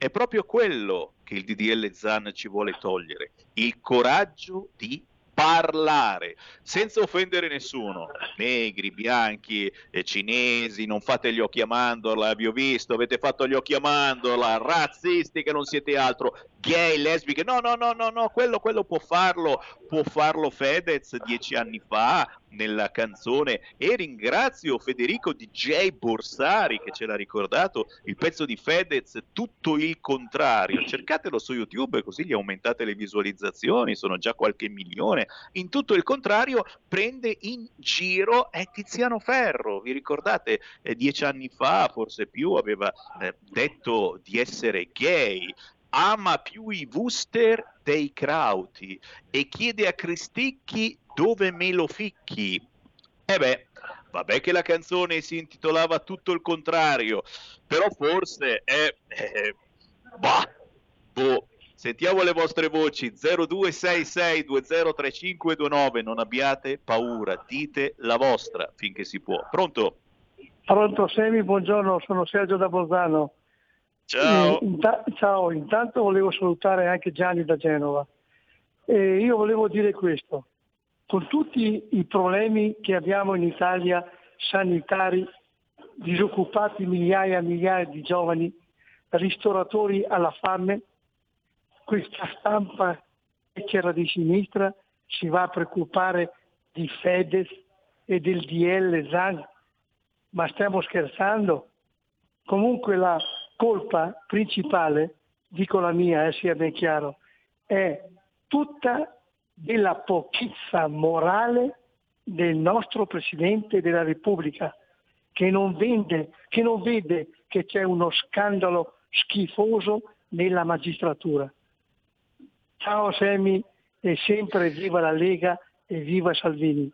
È proprio quello che il DDL Zan ci vuole togliere, il coraggio di parlare, senza offendere nessuno, negri, bianchi, eh, cinesi, non fate gli occhi a mandorla, vi ho visto, avete fatto gli occhi a mandorla, razzisti che non siete altro, gay, lesbiche, no, no, no, no, no, quello, quello può farlo, può farlo Fedez dieci anni fa nella canzone. E ringrazio Federico DJ Borsari che ce l'ha ricordato il pezzo di Fedez tutto il contrario. Cercatelo su YouTube così gli aumentate le visualizzazioni sono già qualche milione. In tutto il contrario prende in giro è Tiziano Ferro. Vi ricordate Eh, dieci anni fa forse più aveva eh, detto di essere gay ama più i Wooster dei Krauti e chiede a Cristicchi dove me lo ficchi. E beh, vabbè che la canzone si intitolava tutto il contrario, però forse è... eh, bah, boh. Sentiamo le vostre voci 0266203529, non abbiate paura, dite la vostra finché si può. Pronto? Pronto Semi, buongiorno, sono Sergio da Bolzano. Ciao. Eh, inta- ciao, intanto volevo salutare anche Gianni da Genova. E io volevo dire questo, con tutti i problemi che abbiamo in Italia sanitari, disoccupati migliaia e migliaia di giovani, ristoratori alla fame, questa stampa c'era di sinistra si va a preoccupare di Fedez e del DL Zan, ma stiamo scherzando? Comunque la colpa principale, dico la mia, eh, sia ben chiaro, è tutta della pochezza morale del nostro Presidente della Repubblica, che non, vende, che non vede che c'è uno scandalo schifoso nella magistratura. Ciao Semi e sempre viva la Lega e viva Salvini.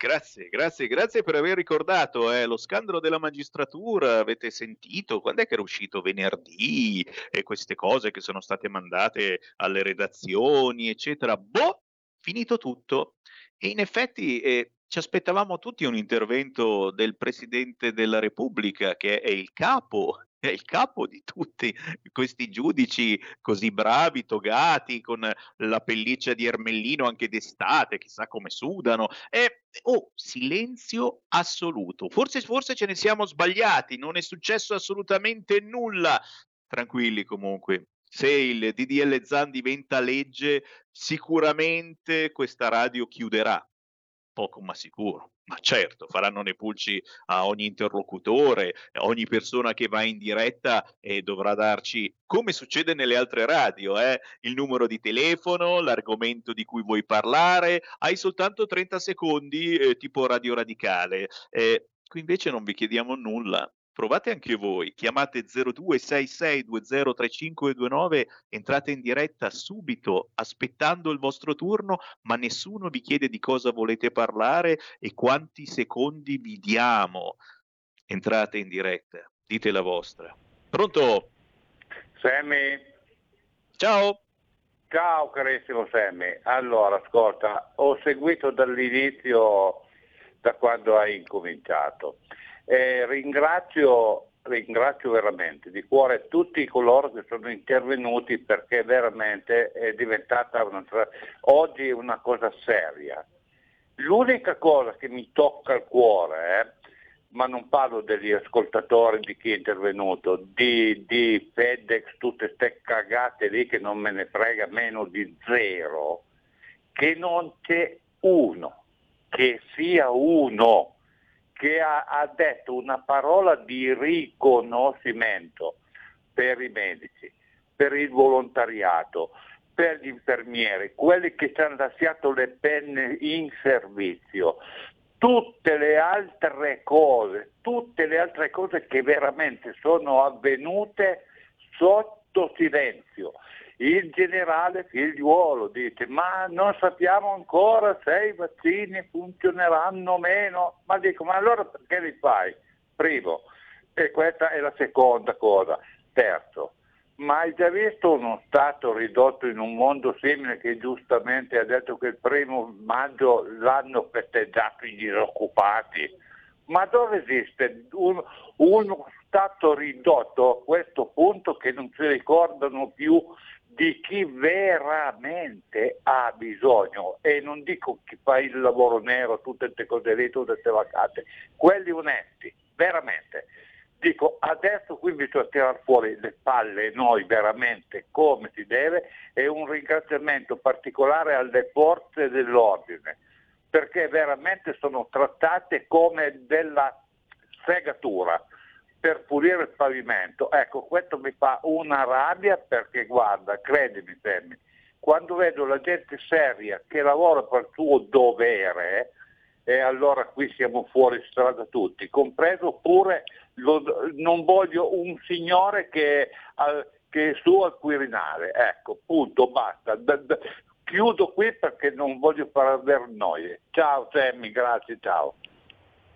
Grazie, grazie, grazie per aver ricordato eh, lo scandalo della magistratura. Avete sentito quando è che era uscito venerdì e queste cose che sono state mandate alle redazioni, eccetera. Boh, finito tutto. E in effetti eh, ci aspettavamo tutti un intervento del Presidente della Repubblica, che è il capo è il capo di tutti questi giudici così bravi, togati, con la pelliccia di Ermellino anche d'estate, chissà come sudano. E, oh, silenzio assoluto. Forse, forse ce ne siamo sbagliati, non è successo assolutamente nulla. Tranquilli comunque, se il DDL Zan diventa legge, sicuramente questa radio chiuderà. Poco ma sicuro. Ma certo, faranno nei pulci a ogni interlocutore, ogni persona che va in diretta e dovrà darci, come succede nelle altre radio, eh, il numero di telefono, l'argomento di cui vuoi parlare, hai soltanto 30 secondi, eh, tipo radio radicale. Eh, qui invece non vi chiediamo nulla, provate anche voi, chiamate 0266203529, entrate in diretta subito aspettando il vostro turno, ma nessuno vi chiede di cosa volete parlare e quanti secondi vi diamo. Entrate in diretta, dite la vostra. Pronto? Sammy. Ciao. Ciao carissimo Sammy. Allora, ascolta, ho seguito dall'inizio da quando hai incominciato. Eh, ringrazio, ringrazio veramente di cuore tutti coloro che sono intervenuti perché veramente è diventata una, oggi una cosa seria. L'unica cosa che mi tocca il cuore, eh, ma non parlo degli ascoltatori, di chi è intervenuto, di, di FedEx, tutte queste cagate lì che non me ne frega meno di zero, che non c'è uno, che sia uno che ha, ha detto una parola di riconoscimento per i medici, per il volontariato, per gli infermieri, quelli che ci hanno lasciato le penne in servizio, tutte le altre cose, tutte le altre cose che veramente sono avvenute sotto silenzio il generale figliuolo dice ma non sappiamo ancora se i vaccini funzioneranno o meno, ma dico ma allora perché li fai? Primo, e questa è la seconda cosa. Terzo, ma hai già visto uno Stato ridotto in un mondo simile che giustamente ha detto che il primo maggio l'hanno festeggiato i disoccupati? Ma dove esiste un, uno Stato ridotto a questo punto che non si ricordano più di chi veramente ha bisogno e non dico chi fa il lavoro nero, tutte queste cose lì, tutte queste vacate, quelli onesti, veramente. Dico, adesso qui bisogna tirare fuori le palle noi veramente come si deve e un ringraziamento particolare alle forze dell'ordine, perché veramente sono trattate come della segatura per pulire il pavimento. Ecco, questo mi fa una rabbia perché guarda, credimi Sammy, quando vedo la gente seria che lavora per il suo dovere, e allora qui siamo fuori strada tutti, compreso pure, lo, non voglio un signore che, che, è su al Quirinale, ecco, punto, basta. D- d- chiudo qui perché non voglio far avere noie. Ciao Sammy, grazie, ciao.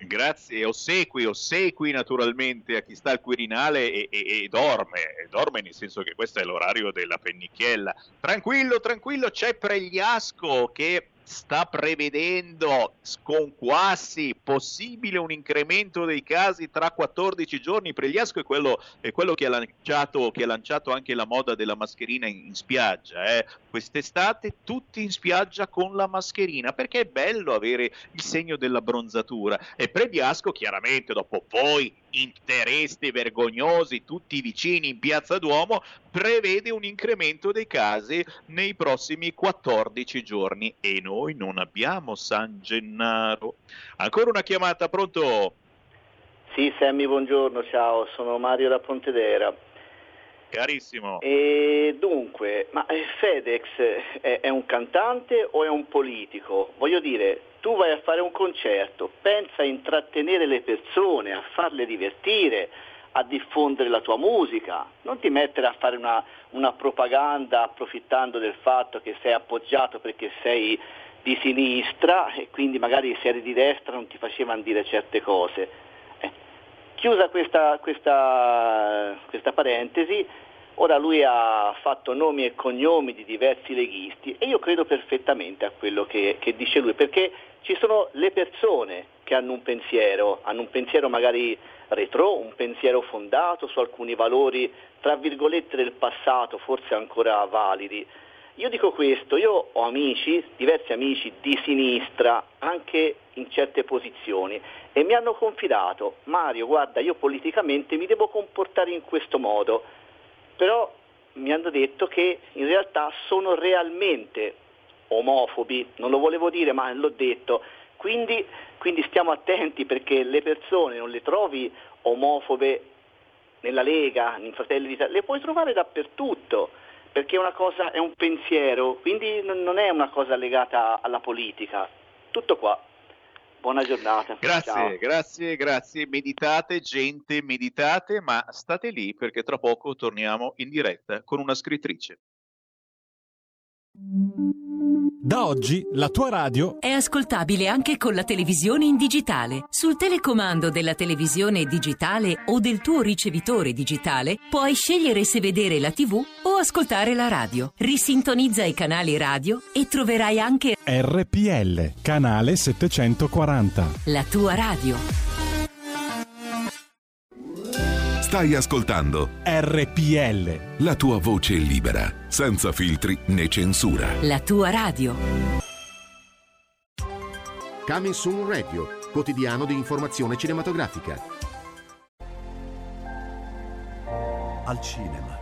Grazie, ossequi, ossequi naturalmente a chi sta al Quirinale e, e, e dorme, e dorme nel senso che questo è l'orario della pennicchiella. Tranquillo, tranquillo, c'è Pregliasco che sta prevedendo sconquassi, possibile un incremento dei casi tra 14 giorni. Pregliasco è quello, è quello che, ha lanciato, che, ha lanciato, anche la moda della mascherina in, in spiaggia. Eh. Quest'estate tutti in spiaggia con la mascherina perché è bello avere il segno della bronzatura. E Pregliasco chiaramente dopo poi interessi vergognosi, tutti vicini in Piazza Duomo, prevede un incremento dei casi nei prossimi 14 giorni e noi non abbiamo San Gennaro. Ancora una chiamata, pronto? Sì, Sammy, buongiorno, ciao, sono Mario da Pontedera. Carissimo. E dunque, ma FedEx è, è un cantante o è un politico? Voglio dire, tu vai a fare un concerto, pensa a intrattenere le persone, a farle divertire, a diffondere la tua musica, non ti mettere a fare una, una propaganda approfittando del fatto che sei appoggiato perché sei di sinistra e quindi magari se eri di destra non ti facevano dire certe cose. Eh, chiusa questa, questa, questa parentesi, ora lui ha fatto nomi e cognomi di diversi leghisti e io credo perfettamente a quello che, che dice lui, perché ci sono le persone che hanno un pensiero, hanno un pensiero magari retro, un pensiero fondato su alcuni valori, tra virgolette, del passato, forse ancora validi. Io dico questo, io ho amici, diversi amici di sinistra, anche in certe posizioni, e mi hanno confidato, Mario, guarda, io politicamente mi devo comportare in questo modo, però mi hanno detto che in realtà sono realmente omofobi, non lo volevo dire ma l'ho detto, quindi, quindi stiamo attenti perché le persone non le trovi omofobe nella Lega, in Fratelli d'Italia, le puoi trovare dappertutto, perché è cosa, è un pensiero, quindi non è una cosa legata alla politica. Tutto qua. Buona giornata. Grazie, Ciao. grazie, grazie. Meditate, gente, meditate, ma state lì perché tra poco torniamo in diretta con una scrittrice. Da oggi la tua radio È ascoltabile anche con la televisione in digitale. Sul telecomando della televisione digitale o del tuo ricevitore digitale puoi scegliere se vedere la TV o ascoltare la radio. Risintonizza i canali radio e troverai anche RPL, canale 740. la tua radio. Stai ascoltando RPL. la tua voce libera, senza filtri né censura. La tua radio. Coming Soon Radio, quotidiano di informazione cinematografica. Al cinema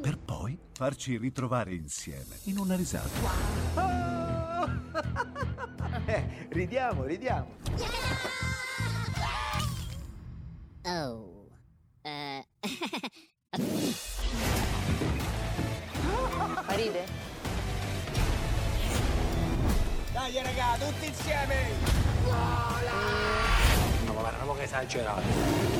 Per poi farci ritrovare insieme in una risata. (laughs) Eh, ridiamo, ridiamo. Oh. Eh. Ride? Dai raga, tutti insieme! No, ma guarda, che esagerato.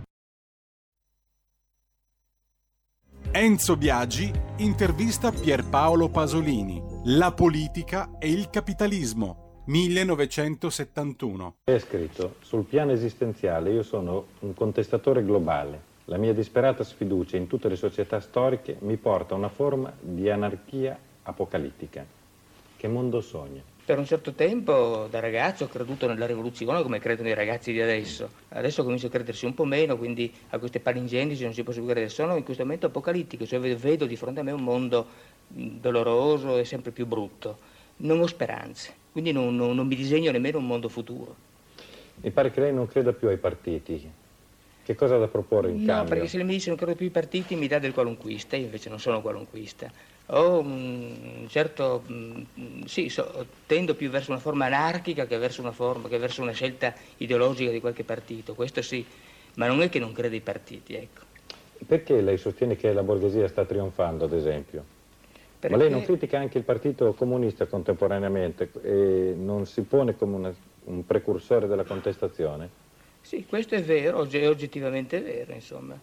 Enzo Biagi intervista Pierpaolo Pasolini. La politica e il capitalismo. 1971. È scritto, sul piano esistenziale io sono un contestatore globale. La mia disperata sfiducia in tutte le società storiche mi porta a una forma di anarchia apocalittica. Che mondo sogna? Per un certo tempo, da ragazzo, ho creduto nella rivoluzione come credono i ragazzi di adesso. Adesso comincio a credersi un po' meno, quindi a queste palingendici non si può più credere. Sono in questo momento apocalittico, cioè vedo di fronte a me un mondo doloroso e sempre più brutto. Non ho speranze, quindi non, non- non mi disegno nemmeno un mondo futuro. Mi pare che lei non creda più ai partiti. Che cosa ha da proporre in No, cambio? perché se lei mi dice non credo più ai partiti mi dà del qualunquista, io invece non sono qualunquista. Ho un certo, mm, sì, so- tendo più verso una forma anarchica che verso una, forma, che verso una scelta ideologica di qualche partito, questo sì, ma non è che non creda ai partiti, ecco. Perché lei sostiene che la borghesia sta trionfando, ad esempio? Perché- Ma lei non critica anche il Partito Comunista contemporaneamente e non si pone come una- un precursore della contestazione? Sì, questo è vero, è oggettivamente vero, insomma.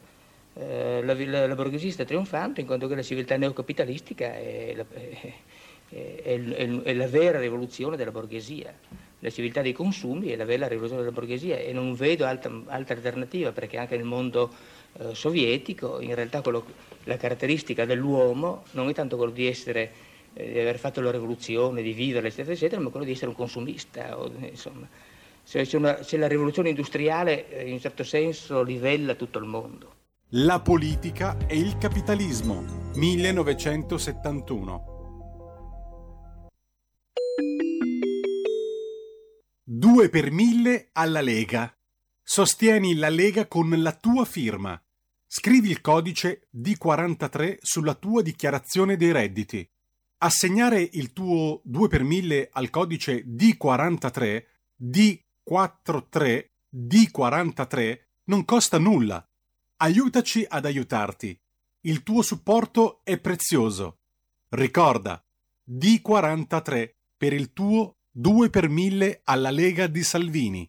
Eh, la, la- borghesia sta trionfando in quanto che la civiltà neocapitalistica è la, è- è- è la vera rivoluzione della borghesia. La civiltà dei consumi è la vera rivoluzione della borghesia e non vedo altra, altra alternativa perché anche nel mondo eh, sovietico, in realtà quello, la caratteristica dell'uomo non è tanto quello di essere eh, di aver fatto la rivoluzione, di vivere, eccetera, eccetera, ma quello di essere un consumista. O, insomma, se, se, una, se, la rivoluzione industriale eh, in un certo senso livella tutto il mondo. La politica e il capitalismo, 1971. 2 per 1000 alla Lega. Sostieni la Lega con la tua firma. Scrivi il codice D43 sulla tua dichiarazione dei redditi. Assegnare il tuo 2 per 1000 al codice D43, D43, D43 non costa nulla Aiutaci ad aiutarti. Il tuo supporto è prezioso. Ricorda, D43 per il tuo 2 per 1000 alla Lega di Salvini.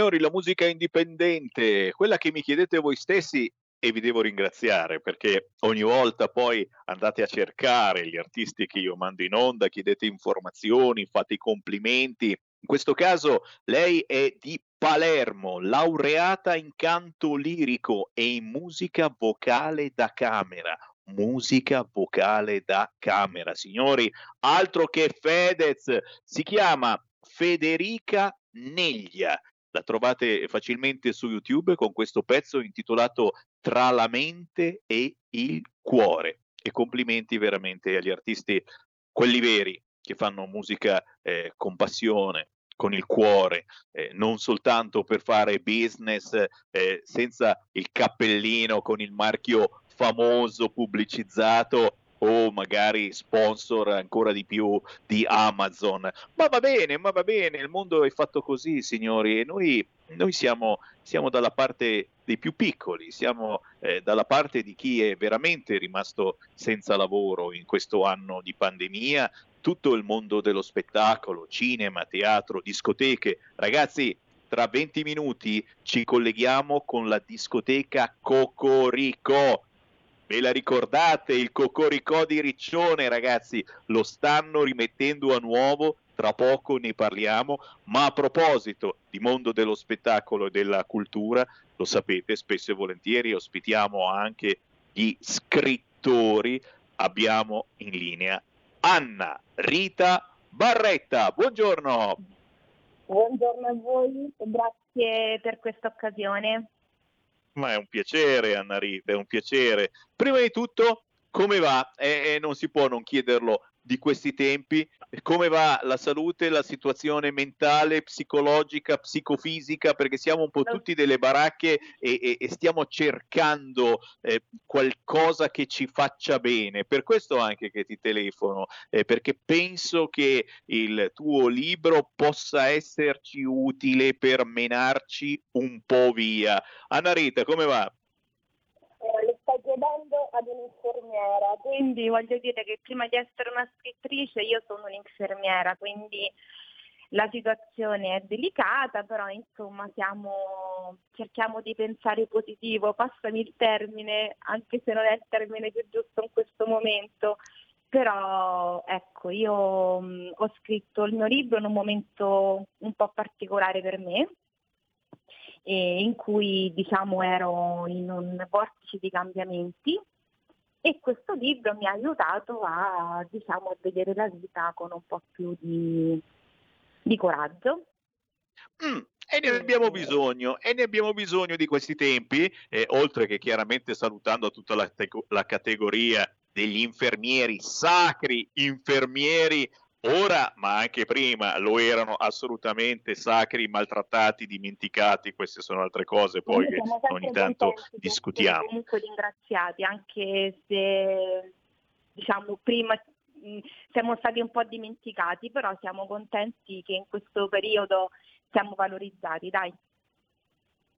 Signori, la musica indipendente, quella che mi chiedete voi stessi e vi devo ringraziare perché ogni volta poi andate a cercare gli artisti che io mando in onda, chiedete informazioni, fate i complimenti. In questo caso lei è di Palermo, laureata in canto lirico e in musica vocale da camera. Musica vocale da camera, signori, altro che Fedez, si chiama Federica Neglia la trovate facilmente su YouTube con questo pezzo intitolato Tra la mente e il cuore. E complimenti veramente agli artisti, quelli veri, che fanno musica eh, con passione, con il cuore, eh, non soltanto per fare business eh, senza il cappellino con il marchio famoso pubblicizzato o magari sponsor ancora di più di Amazon. Ma va bene, ma va bene, il mondo è fatto così, signori, e noi, noi siamo, siamo, dalla parte dei più piccoli, siamo eh, dalla parte di chi è veramente rimasto senza lavoro in questo anno di pandemia, tutto il mondo dello spettacolo, cinema, teatro, discoteche. Ragazzi, tra 20 minuti ci colleghiamo con la discoteca Cocorico Ve la ricordate il Cocoricò di Riccione, ragazzi? Lo stanno rimettendo a nuovo, tra poco ne parliamo, ma a proposito di mondo dello spettacolo e della cultura, lo sapete, spesso e volentieri ospitiamo anche gli scrittori. Abbiamo in linea Anna Rita Barretta. Buongiorno. Buongiorno a voi, grazie per questa occasione. Ma è un piacere, Anna Rita, è un piacere. Prima di tutto, come va? E, e non si può non chiederlo di questi tempi, come va la salute, la situazione mentale, psicologica, psicofisica, perché siamo un po' tutti delle baracche e, e, e stiamo cercando eh, qualcosa che ci faccia bene. Per questo anche che ti telefono, eh, perché penso che il tuo libro possa esserci utile per menarci un po' via. Anna Rita, come va? Eh, le stai chiedendo ad un'infermiera, quindi voglio dire che prima di essere una scrittrice io sono un'infermiera, quindi la situazione è delicata, però insomma siamo, cerchiamo di pensare positivo, passami il termine, anche se non è il termine più giusto in questo momento, però ecco, io mh, ho scritto il mio libro in un momento un po' particolare per me, in cui diciamo ero in un vortice di cambiamenti e questo libro mi ha aiutato a, diciamo, a vedere la vita con un po' più di, di coraggio. Mm, e ne abbiamo bisogno, e ne abbiamo bisogno di questi tempi, eh, oltre che chiaramente salutando tutta la, te- la categoria degli infermieri, sacri infermieri ora, ma anche prima, lo erano assolutamente sacri, maltrattati, dimenticati, queste sono altre cose poi che ogni tanto discutiamo. Comunque ringraziati, anche se diciamo prima siamo stati un po' dimenticati, però siamo contenti che in questo periodo siamo valorizzati, dai.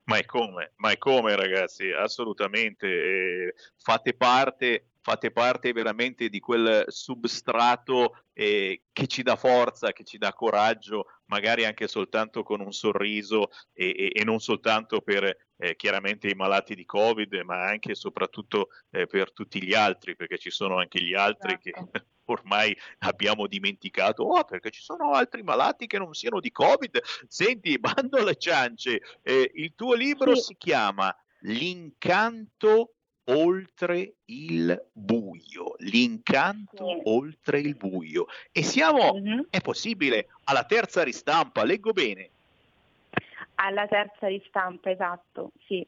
Ma è come, ma è come ragazzi, assolutamente, eh, fate parte fate parte veramente di quel substrato eh, che ci dà forza, che ci dà coraggio, magari anche soltanto con un sorriso e, e, e non soltanto per eh, chiaramente i malati di Covid, ma anche e soprattutto eh, per tutti gli altri, perché ci sono anche gli altri certo. che (laughs) ormai abbiamo dimenticato, oh, perché ci sono altri malati che non siano di Covid. Senti, (laughs) bando alle ciance, eh, il tuo libro sì. si chiama L'incanto oltre il buio, l'incanto sì. oltre il buio. E siamo, mm-hmm. è possibile, alla terza ristampa, leggo bene. Alla terza ristampa, esatto, sì.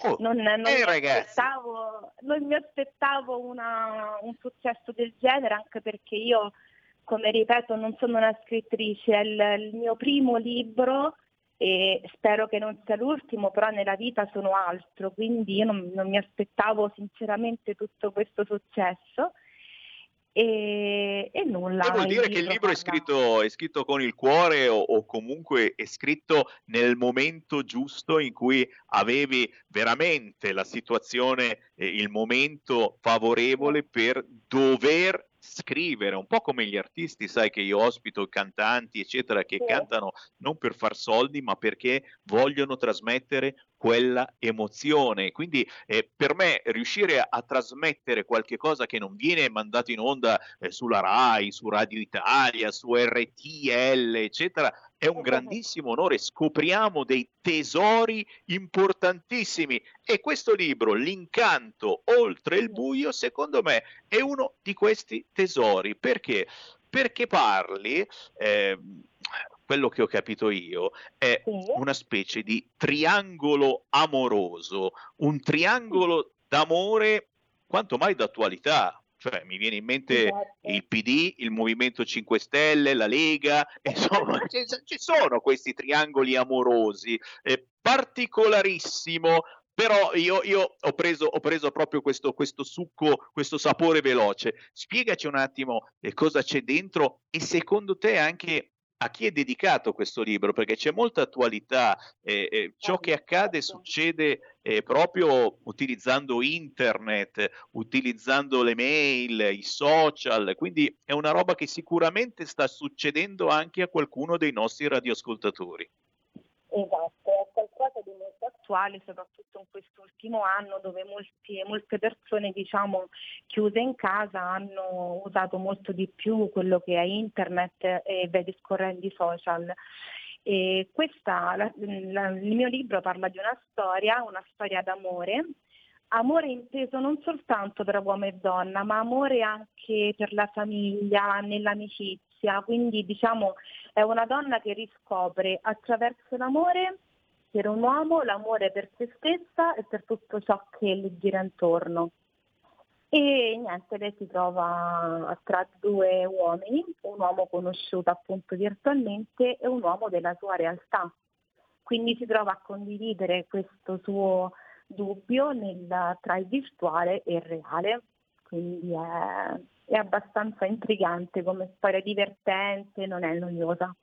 Oh, non, non, eh, mi aspettavo, non, mi aspettavo, una, un successo del genere, anche perché io, come ripeto, non sono una scrittrice, è il, il mio primo libro e spero che non sia l'ultimo, però nella vita sono altro, quindi io non, non mi aspettavo sinceramente tutto questo successo. E, e nulla. E vuol dire che il libro è scritto, è scritto, con il cuore o, o, comunque è scritto nel momento giusto in cui avevi veramente la situazione, eh, il momento favorevole per dover scrivere, un po' come gli artisti, sai che io ospito cantanti, eccetera, che sì. cantano non per far soldi, ma perché vogliono trasmettere quella emozione. Quindi eh, per me riuscire a, a, trasmettere qualche cosa che non viene mandato in onda eh, sulla RAI, su Radio Italia, su RTL, eccetera, è un grandissimo onore, scopriamo dei tesori importantissimi. E questo libro, L'incanto oltre il buio, secondo me è uno di questi tesori. Perché? Perché parli, eh, quello che ho capito io, è una specie di triangolo amoroso, un triangolo d'amore quanto mai d'attualità, Cioè, mi viene in mente esatto. il PD, il Movimento 5 Stelle, la Lega, (laughs) insomma, ci sono questi triangoli amorosi, eh, particolarissimo però io, io ho, preso, ho, preso, proprio questo, questo, succo, questo sapore veloce. Spiegaci un attimo eh, cosa c'è dentro e secondo te anche a chi è dedicato questo libro, perché c'è molta attualità, eh, eh, ciò che accade succede eh, proprio utilizzando internet, utilizzando le mail, i social, quindi è una roba che sicuramente sta succedendo anche a qualcuno dei nostri radioascoltatori. Esatto, è qualcosa di molto attuale, soprattutto in quest'ultimo anno dove molti, molte persone diciamo, chiuse in casa hanno usato molto di più quello che è internet e via discorrendo social. E questa, la, la, il mio libro parla di una storia, una storia d'amore, amore inteso non soltanto tra uomo e donna, ma amore anche per la famiglia, nell'amicizia, quindi diciamo è una donna che riscopre attraverso l'amore per un uomo l'amore per se stessa e per tutto ciò che le gira intorno. E niente, lei si trova tra due uomini, un uomo conosciuto appunto virtualmente e un uomo della sua realtà. Quindi si trova a condividere questo suo dubbio nel, tra il virtuale e il reale. Quindi è, è abbastanza intrigante come storia divertente, non è noiosa.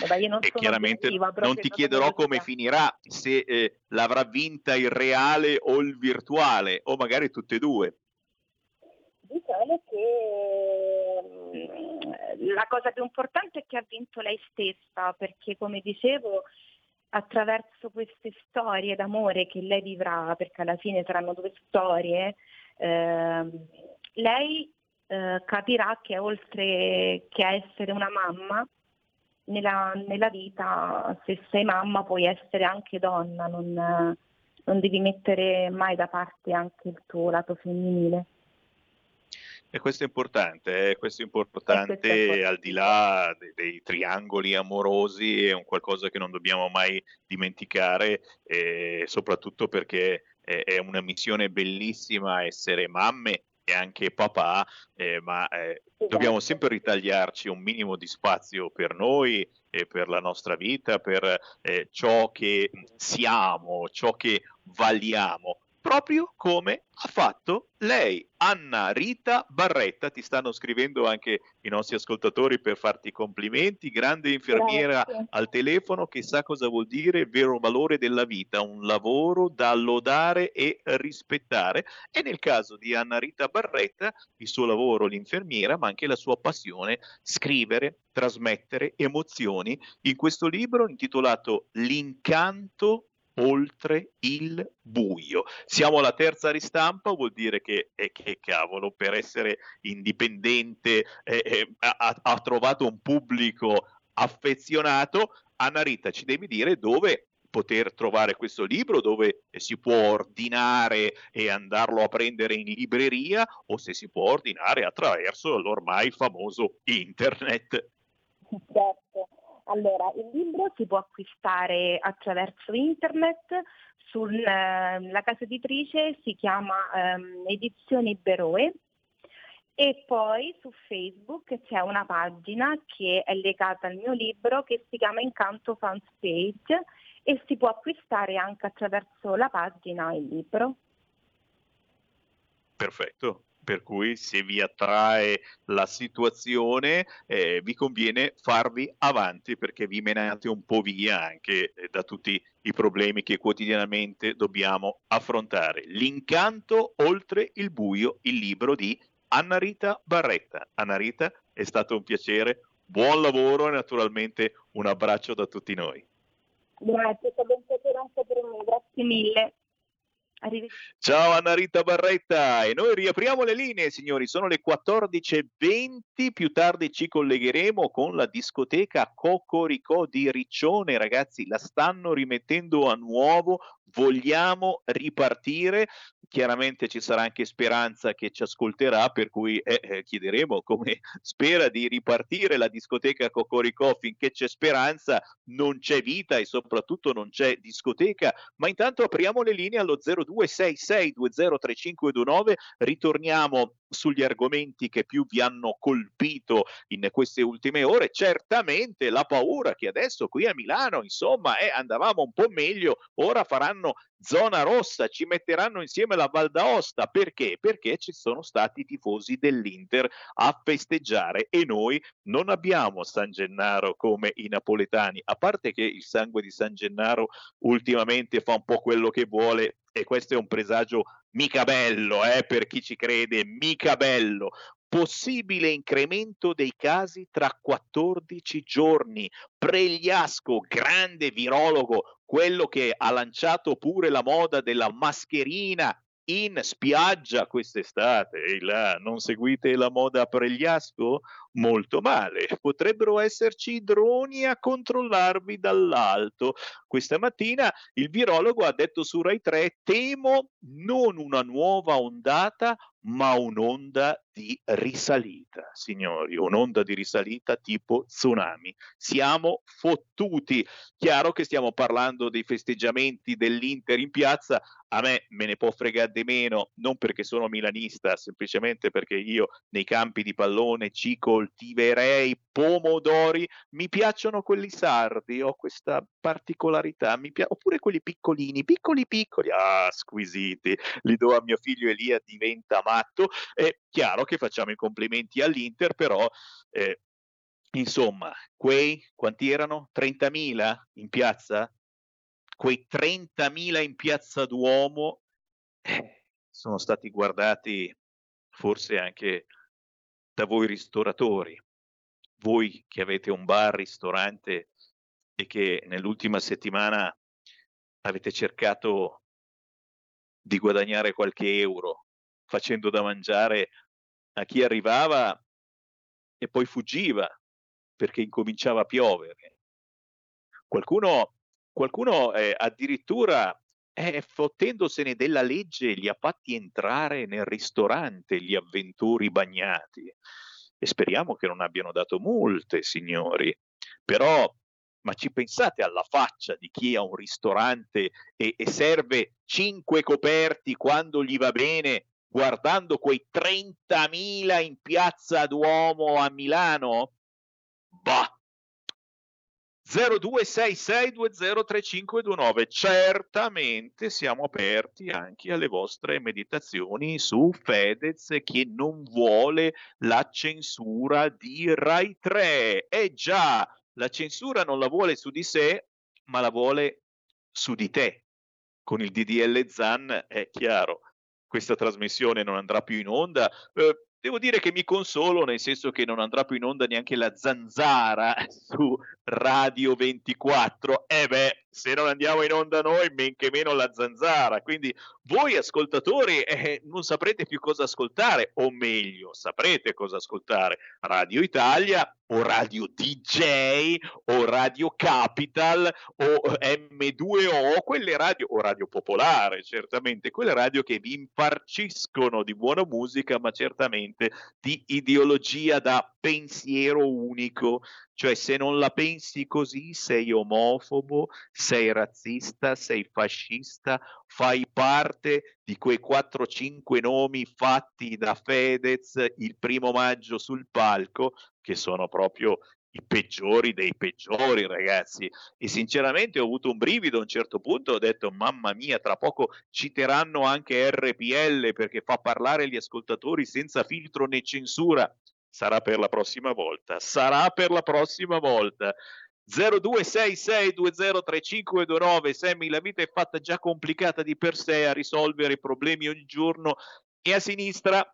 Vabbè, non e chiaramente non ti chiederò come finirà, se eh, l'avrà vinta il reale o il virtuale, o magari tutte e due. Diciamo che mm, la cosa più importante è che ha vinto lei stessa, perché come dicevo, attraverso queste storie d'amore che lei vivrà, perché alla fine saranno due storie, eh, lei eh, capirà che oltre che essere una mamma, nella, nella, vita, se sei mamma, puoi essere anche donna, non, non devi mettere mai da parte anche il tuo lato femminile. E questo è importante, eh? questo è importante, questo è importante al di là dei, dei, triangoli amorosi, è un qualcosa che non dobbiamo mai dimenticare, eh, soprattutto perché è, è una missione bellissima essere mamme e anche papà, eh, ma eh, esatto. dobbiamo sempre ritagliarci un minimo di spazio per noi e per la nostra vita, per eh, ciò che siamo, ciò che valiamo proprio come ha fatto lei, Anna Rita Barretta. Ti stanno scrivendo anche i nostri ascoltatori per farti complimenti. Grande infermiera Grazie. al telefono che sa cosa vuol dire il vero valore della vita, un lavoro da lodare e rispettare. E nel caso di Anna Rita Barretta, il suo lavoro, l'infermiera, ma anche la sua passione, scrivere, trasmettere emozioni in questo libro intitolato L'incanto oltre il buio. Siamo alla terza ristampa, vuol dire che, eh, che cavolo, per essere indipendente eh, eh, ha, ha trovato un pubblico affezionato. Anna Rita, ci devi dire dove poter trovare questo libro dove si può ordinare e andarlo a prendere in libreria o se si può ordinare attraverso l'ormai famoso internet. Certo. Allora, il libro si può acquistare attraverso internet, sulla eh, casa editrice si chiama ehm, Edizioni Beroe e poi su Facebook c'è una pagina che è legata al mio libro che si chiama Incanto Fans Page e si può acquistare anche attraverso la pagina il libro. Perfetto, per cui se vi attrae la situazione eh, vi conviene farvi avanti perché vi menate un po' via anche eh, da tutti i problemi che quotidianamente dobbiamo affrontare. L'incanto oltre il buio, il libro di Anna Rita Barretta. Anna Rita, è stato un piacere, buon lavoro e naturalmente un abbraccio da tutti noi. Grazie, è stato un piacere anche per me, grazie mille. Ciao Anna Rita Barretta. E noi riapriamo le linee signori, sono le 14.20, più tardi ci collegheremo con la discoteca Cocorico di Riccione, ragazzi la stanno rimettendo a nuovo, vogliamo ripartire, chiaramente ci sarà anche Speranza che ci ascolterà, per cui eh, eh, chiederemo come (laughs) spera di ripartire la discoteca Cocorico finché c'è speranza, non c'è vita e soprattutto non c'è discoteca, ma intanto apriamo le linee allo 0266203529, ritorniamo sugli argomenti che più vi hanno colpito in queste ultime ore, certamente la paura che adesso qui a Milano, insomma, eh, andavamo un po' meglio, ora faranno zona rossa, ci metteranno insieme la Val d'Aosta, perché? Perché ci sono stati i tifosi dell'Inter a festeggiare e noi non abbiamo San Gennaro come i napoletani, a parte che il sangue di San Gennaro ultimamente fa un po' quello che vuole e questo è un presagio mica bello, eh, per chi ci crede, mica bello. Possibile incremento dei casi tra 14 giorni. Pregliasco, grande virologo, quello che ha lanciato pure la moda della mascherina in spiaggia quest'estate. E là, non seguite la moda Pregliasco? Molto male. Potrebbero esserci droni a controllarvi dall'alto. Questa mattina il virologo ha detto su Rai 3: temo non una nuova ondata, ma un'onda di risalita, signori, un'onda di risalita tipo tsunami. Siamo fottuti. Chiaro che stiamo parlando dei festeggiamenti dell'Inter in piazza, a me me ne può fregare di meno, non perché sono milanista, semplicemente perché io nei campi di pallone ci coltiverei pomodori, mi piacciono quelli sardi, ho questa particolarità, pi- oppure quelli piccolini, piccoli piccoli, ah, squisiti, li do a mio figlio Elia, diventa matto. È chiaro che facciamo i complimenti all'Inter, però eh, insomma, quei quanti erano? 30.000 in piazza? Quei 30.000 in piazza Duomo eh, sono stati guardati forse anche da voi ristoratori, voi che avete un bar, ristorante e che nell'ultima settimana avete cercato di guadagnare qualche euro facendo da mangiare a chi arrivava e poi fuggiva perché incominciava a piovere. Qualcuno, qualcuno eh, addirittura eh, fottendosene della legge li ha fatti entrare nel ristorante gli avventori bagnati e speriamo che non abbiano dato multe, signori. Però ma ci pensate alla faccia di chi ha un ristorante e, e serve cinque coperti quando gli va bene, guardando quei 30.000 in piazza Duomo a Milano? Bah! 0266203529 certamente siamo aperti anche alle vostre meditazioni su Fedez che non vuole la censura di Rai 3 eh già la censura non la vuole su di sé, ma la vuole su di te. Con il DDL ZAN è chiaro, questa trasmissione non andrà più in onda. Eh, devo dire che mi consolo, nel senso che non andrà più in onda neanche la zanzara (laughs) su Radio 24. E eh beh, se non andiamo in onda noi, men che meno la zanzara. Quindi voi ascoltatori eh, non saprete più cosa ascoltare, o meglio, saprete cosa ascoltare. Radio Italia o Radio DJ o Radio Capital o M2O, quelle radio o Radio Popolare, certamente, quelle radio che vi imparciscono di buona musica, ma certamente di ideologia da pensiero unico. Cioè, se non la pensi così, sei omofobo, sei razzista, sei fascista, fai parte di quei 4-5 nomi fatti da Fedez il primo maggio sul palco, che sono proprio i peggiori dei peggiori, ragazzi. E sinceramente ho avuto un brivido a un certo punto, ho detto, mamma mia, tra poco citeranno anche RPL perché fa parlare gli ascoltatori senza filtro né censura. Sarà per la prossima volta, sarà per la prossima volta. 0266203529 Sammy la vita è fatta già complicata di per sé a risolvere problemi ogni giorno e a sinistra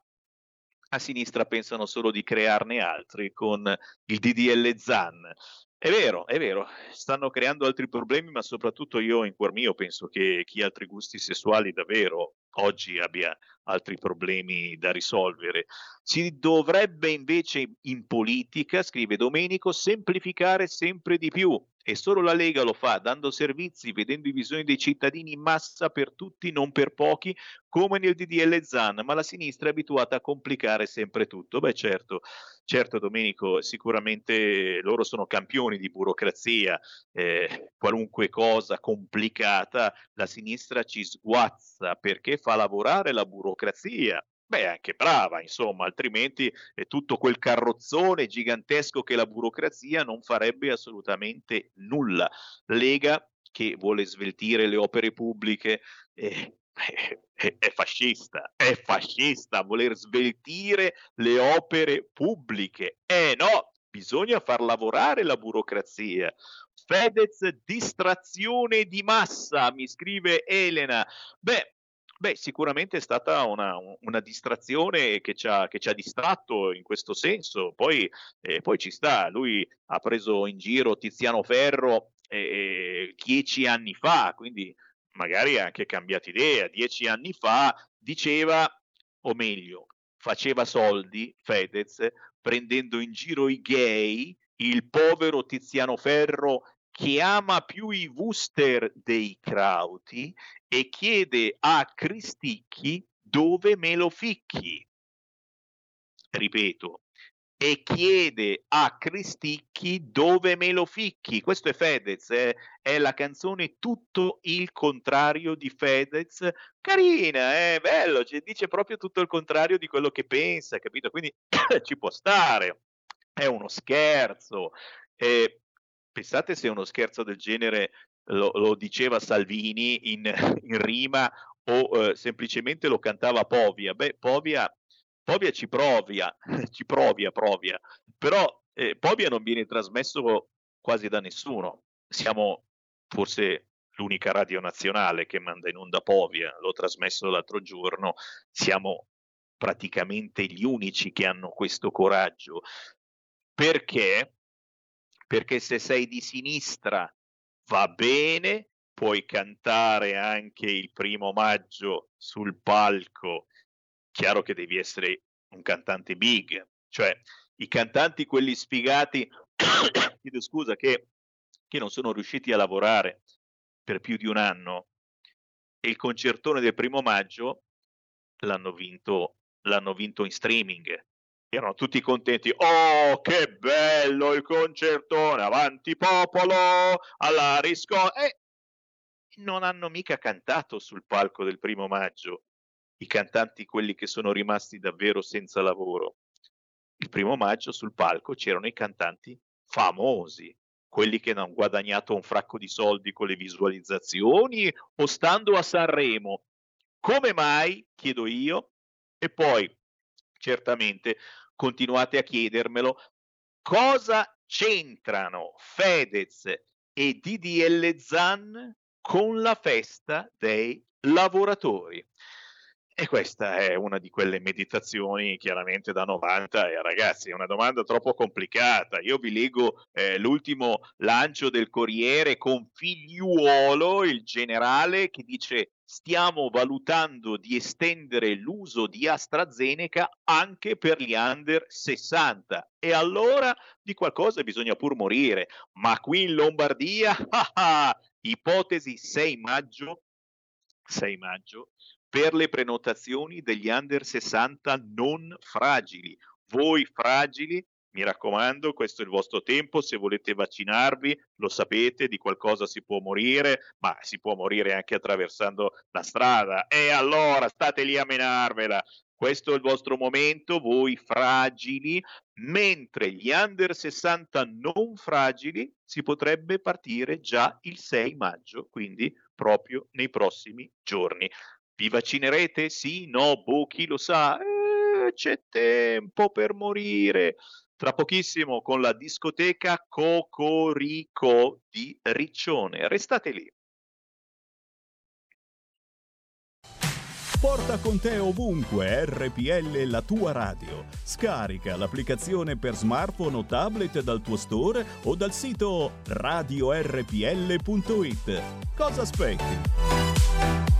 a sinistra pensano solo di crearne altri con il DDL ZAN. È vero, è vero, stanno creando altri problemi, ma soprattutto io in cuor mio penso che chi ha altri gusti sessuali davvero oggi abbia altri problemi da risolvere. Si dovrebbe invece in politica, scrive Domenico, semplificare sempre di più e solo la Lega lo fa dando servizi, vedendo i bisogni dei cittadini in massa per tutti, non per pochi, come nel DDL Zan, ma la sinistra è abituata a complicare sempre tutto. Beh certo, certo Domenico, sicuramente loro sono campioni di burocrazia, eh, qualunque cosa complicata la sinistra ci sguazza perché fa lavorare la burocrazia beh, anche brava, insomma, altrimenti eh, tutto quel carrozzone gigantesco che la burocrazia non farebbe assolutamente nulla. Lega che vuole sveltire le opere pubbliche, eh, è, è, fascista, è fascista voler sveltire le opere pubbliche. Eh no, bisogna far lavorare la burocrazia. Fedez, distrazione di massa, mi scrive Elena. Beh, Beh, sicuramente è stata una, una distrazione che ci, ha, che ci, ha, distratto in questo senso. Poi, eh, poi, ci sta, lui ha preso in giro Tiziano Ferro eh, dieci anni fa, quindi magari ha anche cambiato idea. Dieci anni fa diceva, o meglio, faceva soldi Fedez prendendo in giro i gay, il povero Tiziano Ferro che ama più i Wooster dei Crauti e chiede a Cristicchi dove me lo ficchi. Ripeto, e chiede a Cristicchi dove me lo ficchi. Questo è Fedez, eh? è la canzone tutto il contrario di Fedez. Carina, è eh? bello, dice proprio tutto il contrario di quello che pensa, capito? Quindi (coughs) ci può stare, è uno scherzo. Eh, pensate se uno scherzo del genere lo, lo diceva Salvini in, (laughs) in rima o eh, semplicemente lo cantava Povia. Beh, Povia Povia ci provia, (laughs) ci provia, provia, però eh, Povia non viene trasmesso quasi da nessuno. Siamo forse l'unica radio nazionale che manda in onda Povia, l'ho trasmesso l'altro giorno, siamo praticamente gli unici che hanno questo coraggio. Perché? Perché se sei di sinistra va bene, puoi cantare anche il primo maggio sul palco chiaro che devi essere un cantante big, cioè i cantanti, quelli sfigati, (coughs) chiedo scusa, che, che non sono riusciti a lavorare per più di un anno e il concertone del primo maggio l'hanno vinto, l'hanno vinto in streaming. Erano tutti contenti. Oh, che bello il concertone! Avanti popolo! Alla risco! E non hanno mica cantato sul palco del primo maggio i cantanti, quelli che sono rimasti davvero senza lavoro. Il primo maggio sul palco c'erano i cantanti famosi, quelli che hanno guadagnato un fracco di soldi con le visualizzazioni o stando a Sanremo. Come mai, chiedo io, e poi certamente continuate a chiedermelo, cosa c'entrano Fedez e DDL Zan con la festa dei lavoratori? E questa è una di quelle meditazioni chiaramente da 90 e ragazzi è una domanda troppo complicata. Io vi leggo eh, l'ultimo lancio del Corriere con Figliuolo, il generale, che dice stiamo valutando di estendere l'uso di AstraZeneca anche per gli under 60. E allora di qualcosa bisogna pur morire. Ma qui in Lombardia, (laughs) ah ah, ipotesi 6 maggio, 6 maggio, per le prenotazioni degli under 60 non fragili. Voi fragili, mi raccomando, questo è il vostro tempo, se volete vaccinarvi, lo sapete, di qualcosa si può morire, ma si può morire anche attraversando la strada. E allora state lì a menarvela. Questo è il vostro momento, voi fragili, mentre gli under 60 non fragili si potrebbe partire già il 6 maggio, quindi proprio nei prossimi giorni. Vi vaccinerete? Sì? No? Boh, chi lo sa? Eh, c'è tempo per morire. Tra pochissimo con la discoteca Cocorico di Riccione. Restate lì. Porta con te ovunque RPL la tua radio. Scarica l'applicazione per smartphone o tablet dal tuo store o dal sito radiorpl.it. Cosa aspetti?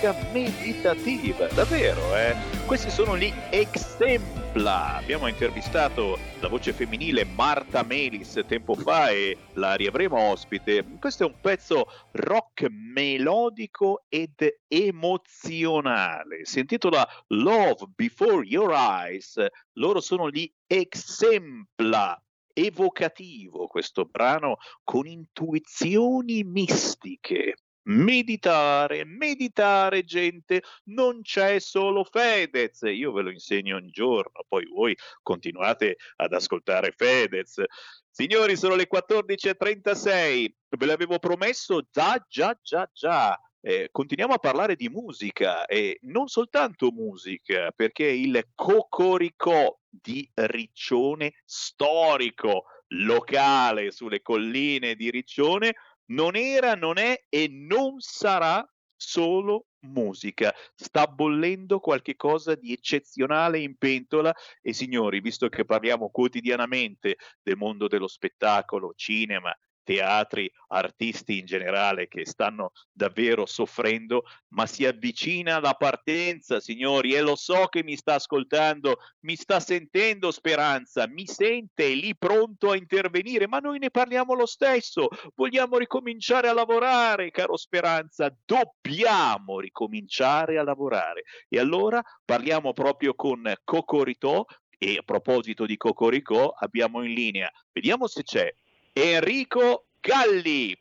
Musica meditativa, davvero, eh? Questi sono gli Exempla. Abbiamo intervistato la voce femminile Marta Melis tempo fa e la riavremo ospite. Questo è un pezzo rock melodico ed emozionale. Si intitola Love Before Your Eyes. Loro sono gli Exempla evocativo questo brano con intuizioni mistiche. Meditare, meditare gente, non c'è solo Fedez, io ve lo insegno ogni giorno, poi voi continuate ad ascoltare Fedez. Signori, sono le 14.36, ve l'avevo promesso, già, già, già, già. Eh, continuiamo a parlare di musica e non soltanto musica, perché il Cocoricò di Riccione storico, locale sulle colline di Riccione, non era, non è e non sarà solo musica. Sta bollendo qualche cosa di eccezionale in pentola e signori, visto che parliamo quotidianamente del mondo dello spettacolo, cinema, teatri, artisti in generale che stanno davvero soffrendo, ma si avvicina la partenza, signori, e lo so che mi sta ascoltando, mi sta sentendo Speranza, mi sente lì pronto a intervenire, ma noi ne parliamo lo stesso, vogliamo ricominciare a lavorare, caro Speranza, dobbiamo ricominciare a lavorare. E allora parliamo proprio con Cocorito, e a proposito di Cocoricò, abbiamo in linea, vediamo se c'è Enrico Galli.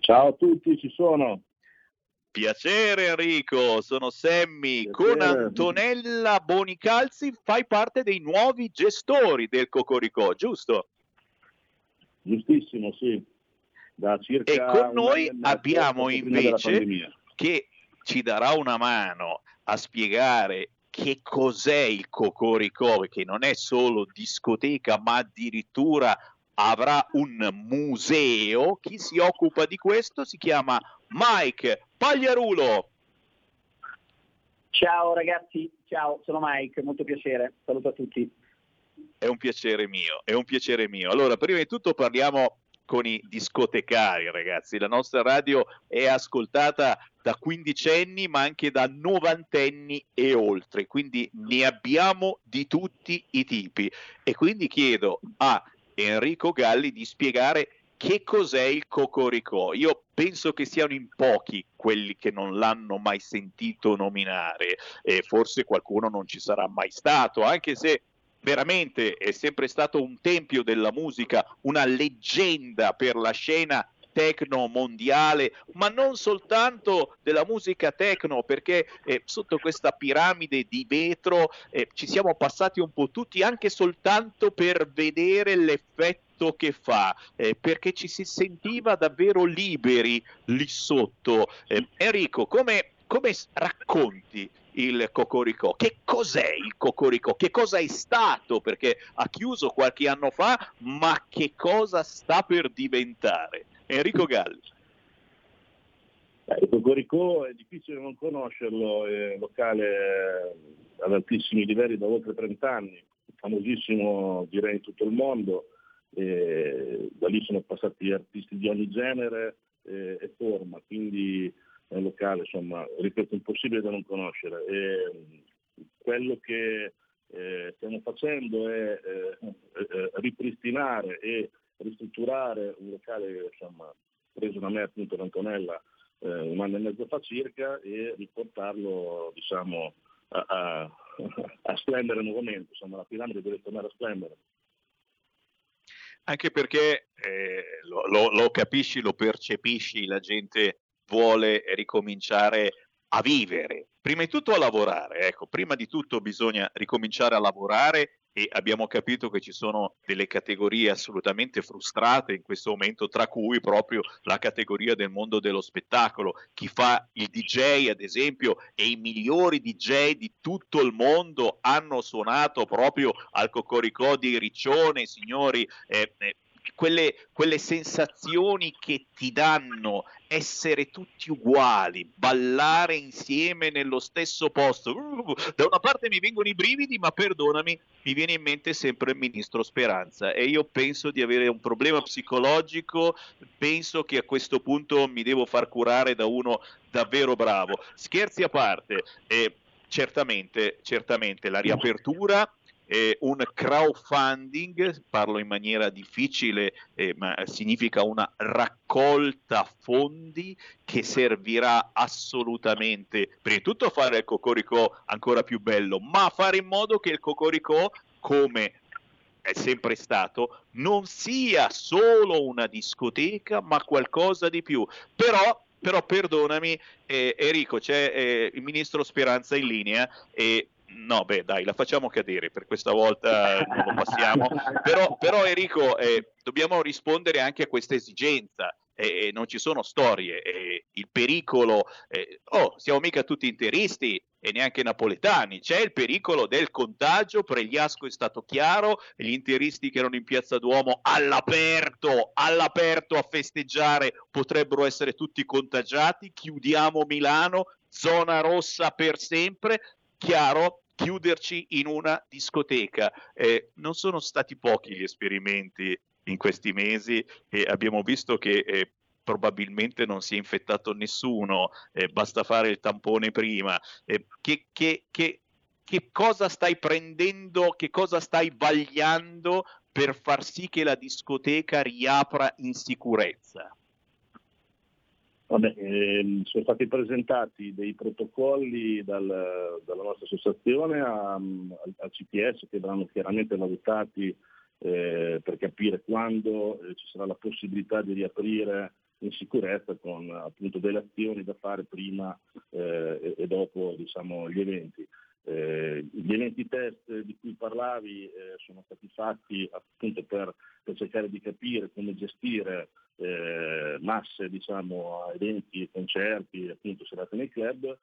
Ciao a tutti, ci sono. Piacere Enrico, sono Semmi. Con Antonella Bonicalzi fai parte dei nuovi gestori del Cocoricò, giusto? Giustissimo, sì. Da circa e con noi abbiamo invece che ci darà una mano a spiegare che cos'è il Cocoricò, che non è solo discoteca, ma addirittura avrà un museo. Chi si occupa di questo si chiama Mike Pagliarulo. Ciao ragazzi, ciao, sono Mike, molto piacere, saluto a tutti. È un piacere mio, è un piacere mio. Allora, prima di tutto parliamo con i discotecari, ragazzi. La nostra radio è ascoltata da quindicenni, ma anche da novantenni e oltre, quindi ne abbiamo di tutti i tipi. E quindi chiedo a Enrico Galli di spiegare che cos'è il Cocoricò. Io penso che siano in pochi quelli che non l'hanno mai sentito nominare e forse qualcuno non ci sarà mai stato, anche se veramente è sempre stato un tempio della musica, una leggenda per la scena techno mondiale, ma non soltanto della musica techno, perché eh, sotto questa piramide di vetro eh, ci siamo passati un po' tutti anche soltanto per vedere l'effetto che fa, eh, perché ci si sentiva davvero liberi lì sotto. Eh, Enrico, come, come racconti il Cocoricò. Che cos'è il Cocoricò? Che cosa è stato? Perché ha chiuso qualche anno fa, ma che cosa sta per diventare? Enrico Galli. Eh, il Cocorico è difficile non conoscerlo, è locale eh, ad altissimi livelli da oltre 30 anni, famosissimo direi in tutto il mondo, e da lì sono passati artisti di ogni genere e, e forma, quindi è un locale, insomma, ripeto, impossibile da non conoscere. E quello che eh, stiamo facendo è eh, eh ripristinare e ristrutturare un locale insomma, preso da me appunto da Antonella eh, un anno e mezzo fa circa e riportarlo diciamo, a, a, (laughs) a splendere nuovamente, insomma la piramide deve tornare a splendere. Anche perché eh, lo, lo, lo capisci, lo percepisci, la gente vuole ricominciare a vivere, prima di tutto a lavorare, ecco, prima di tutto bisogna ricominciare a lavorare e abbiamo capito che ci sono delle categorie assolutamente frustrate in questo momento, tra cui proprio la categoria del mondo dello spettacolo. Chi fa il DJ, ad esempio, e i migliori DJ di tutto il mondo hanno suonato proprio al Cocoricò di Riccione, signori. Eh, eh, quelle, quelle sensazioni che ti danno essere tutti uguali, ballare insieme nello stesso posto. Da una parte mi vengono i brividi, ma perdonami, mi viene in mente sempre il ministro Speranza e io penso di avere un problema psicologico, penso che a questo punto mi devo far curare da uno davvero bravo. Scherzi a parte, eh, certamente, certamente la riapertura eh, un crowdfunding, parlo in maniera difficile, eh, ma significa una raccolta fondi che servirà assolutamente, prima di tutto a fare il Cocorico ancora più bello, ma fare in modo che il Cocorico, come è sempre stato, non sia solo una discoteca, ma qualcosa di più. Però però perdonami eh, Enrico c'è eh, il ministro Speranza in linea e No, beh, dai, la facciamo cadere per questa volta, non lo passiamo. Però, però Enrico, eh, dobbiamo rispondere anche a questa esigenza. Eh, non ci sono storie. Eh, il pericolo, eh, oh, siamo mica tutti interisti e neanche napoletani. C'è il pericolo del contagio. Pregliasco è stato chiaro. Gli interisti che erano in piazza Duomo all'aperto, all'aperto a festeggiare potrebbero essere tutti contagiati. Chiudiamo Milano, zona rossa per sempre. Chiaro, chiuderci in una discoteca. Eh, non sono stati pochi gli esperimenti in questi mesi e abbiamo visto che eh, probabilmente non si è infettato nessuno, eh, basta fare il tampone prima. Eh, che, che, che, che cosa stai prendendo, che cosa stai vagliando per far sì che la discoteca riapra in sicurezza? Vabbè, ehm, sono stati presentati dei protocolli dal, dalla nostra associazione al, CPS che verranno chiaramente valutati eh, per capire quando eh, ci sarà la possibilità di riaprire in sicurezza con appunto delle azioni da fare prima eh, e, e, dopo diciamo, gli eventi. Eh, gli eventi test di cui parlavi eh, sono stati fatti appunto per, per, cercare di capire come gestire eh, masse, diciamo, eventi, concerti, appunto serate nei club.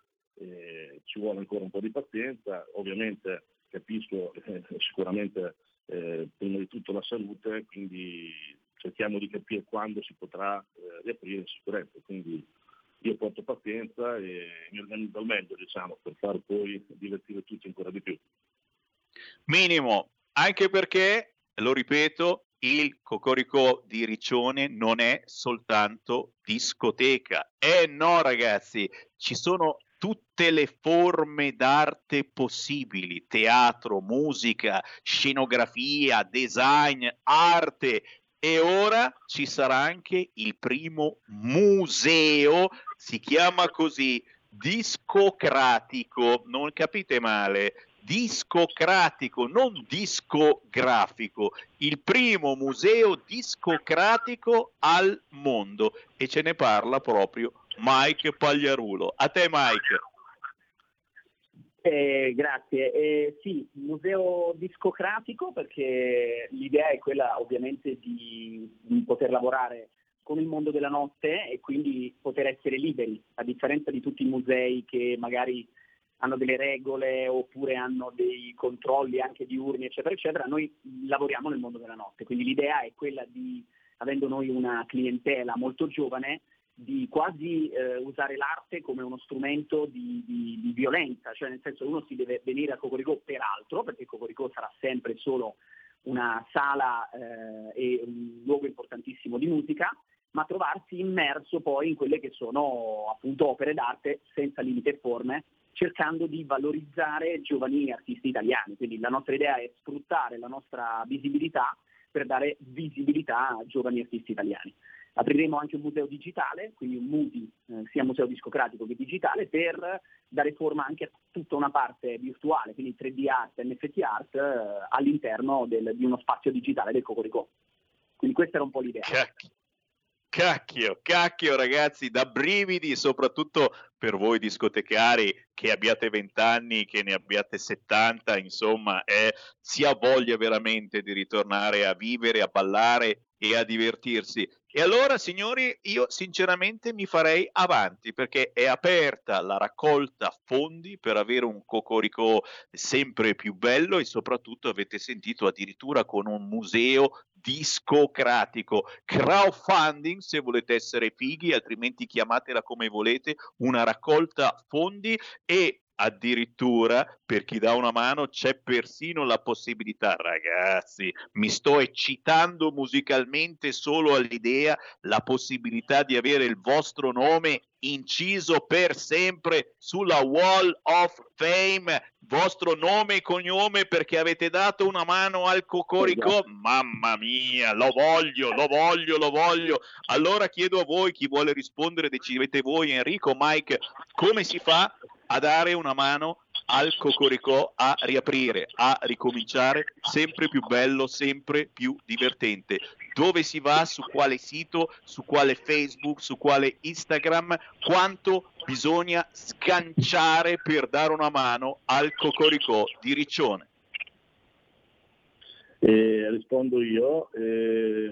ci vuole ancora un po' di pazienza, ovviamente capisco eh, sicuramente eh, prima di tutto la salute, quindi cerchiamo di capire quando si potrà eh, riaprire in sicurezza. Quindi io porto pazienza e mi organizzo al meglio, diciamo, per far poi divertire tutti ancora di più. Minimo, anche perché, lo ripeto, il Cocorico di Riccione non è soltanto discoteca. Eh no, ragazzi, ci sono tutte le forme d'arte possibili, teatro, musica, scenografia, design, arte, e ora ci sarà anche il primo museo, si chiama così, discocratico, non capite male, discocratico, non discografico, il primo museo discocratico al mondo e ce ne parla proprio Mike Pagliarulo. A te Mike. Eh, grazie. Eh, sì, museo discocratico perché l'idea è quella ovviamente di, di, poter lavorare con il mondo della notte e quindi poter essere liberi, a differenza di tutti i musei che magari hanno delle regole oppure hanno dei controlli anche diurni, eccetera, eccetera. Noi lavoriamo nel mondo della notte, quindi l'idea è quella di, avendo noi una clientela molto giovane, di quasi eh, usare l'arte come uno strumento di, di, di, violenza, cioè nel senso uno si deve venire a Cocorico per altro, perché Cocorico sarà sempre solo una sala eh, e un luogo importantissimo di musica, ma trovarsi immerso poi in quelle che sono appunto opere d'arte senza limite e forme, cercando di valorizzare giovani artisti italiani. Quindi la nostra idea è sfruttare la nostra visibilità per dare visibilità a giovani artisti italiani. Apriremo anche un museo digitale, quindi un MUDI, eh, sia museo discografico che digitale, per dare forma anche a tutta una parte virtuale, quindi 3D art, NFT art, eh, all'interno del, di uno spazio digitale del Cocorico. Quindi questa era un po' l'idea. Cacchio, cacchio, cacchio ragazzi, da brividi, soprattutto per voi discotecari che abbiate 20 anni, che ne abbiate 70, insomma, eh, si ha voglia veramente di ritornare a vivere, a ballare e a divertirsi. E allora, signori, io sinceramente mi farei avanti perché è aperta la raccolta fondi per avere un cocorico sempre più bello e soprattutto avete sentito addirittura con un museo discocratico. Crowdfunding se volete essere fighi, altrimenti chiamatela come volete, una raccolta fondi e addirittura per chi dà una mano c'è persino la possibilità, ragazzi, mi sto eccitando musicalmente solo all'idea, la possibilità di avere il vostro nome inciso per sempre sulla Wall of Fame, vostro nome e cognome perché avete dato una mano al Cocorico. Mamma mia, lo voglio, lo voglio, lo voglio. Allora chiedo a voi, chi vuole rispondere, decidete voi, Enrico, Mike, come si fa a dare una mano al Cocoricò a riaprire, a ricominciare sempre più bello, sempre più divertente. Dove si va, su quale sito, su quale Facebook, su quale Instagram, quanto bisogna scanciare per dare una mano al Cocoricò di Riccione. Eh, rispondo io, eh,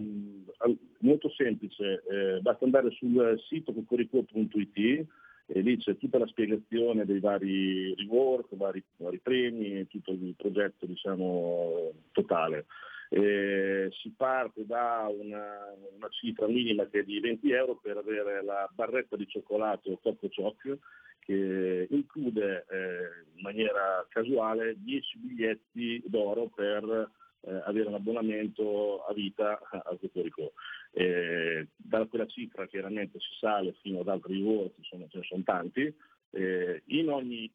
molto semplice, eh, basta andare sul sito cocoricò.it e lì c'è tutta la spiegazione dei vari rework, vari, vari premi, tutto il progetto diciamo, totale. Eh, si parte da una, una, cifra minima che è di 20 euro per avere la barretta di cioccolato Coco Choc che include eh, in maniera casuale 10 biglietti d'oro per eh, avere un abbonamento a vita al Cocorico. Eh, da quella cifra chiaramente si sale fino ad altri insomma ce ne sono tanti. Eh, in, ogni,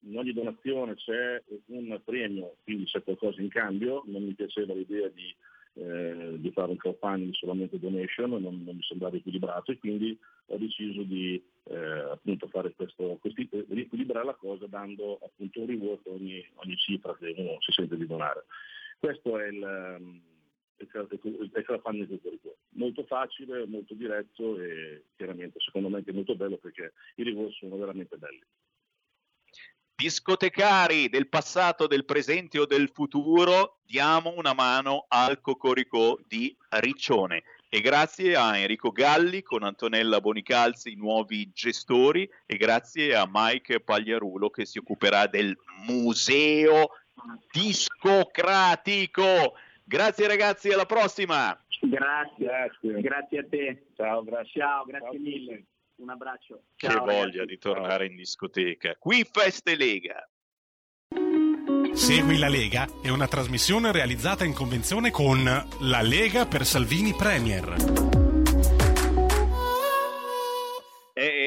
in, ogni, donazione c'è un premio, quindi c'è qualcosa in cambio, non mi piaceva l'idea di, eh, di fare un crowdfunding solamente donation, non, non, mi sembrava equilibrato e quindi ho deciso di eh, appunto fare questo, questi, riequilibrare la cosa dando appunto un reward ogni, ogni cifra che uno si sente di donare. Questo è il, ehm, il crowdfunding del Cocorico. Molto facile, molto diretto e chiaramente secondo me anche molto bello perché i reward sono veramente belli. Discotecari del passato, del presente o del futuro, diamo una mano al Cocorico di Riccione. E grazie a Enrico Galli con Antonella Bonicalzi, i nuovi gestori, e grazie a Mike Pagliarulo che si occuperà del museo discocratico. Grazie ragazzi, alla prossima. Grazie, grazie, grazie a te. Ciao, grazie. Ciao, grazie Ciao. mille. Un abbraccio. Che Ciao, voglia ragazzi. di tornare in discoteca. Qui Feste Lega. Segui la Lega è una trasmissione realizzata in convenzione con La Lega per Salvini Premier.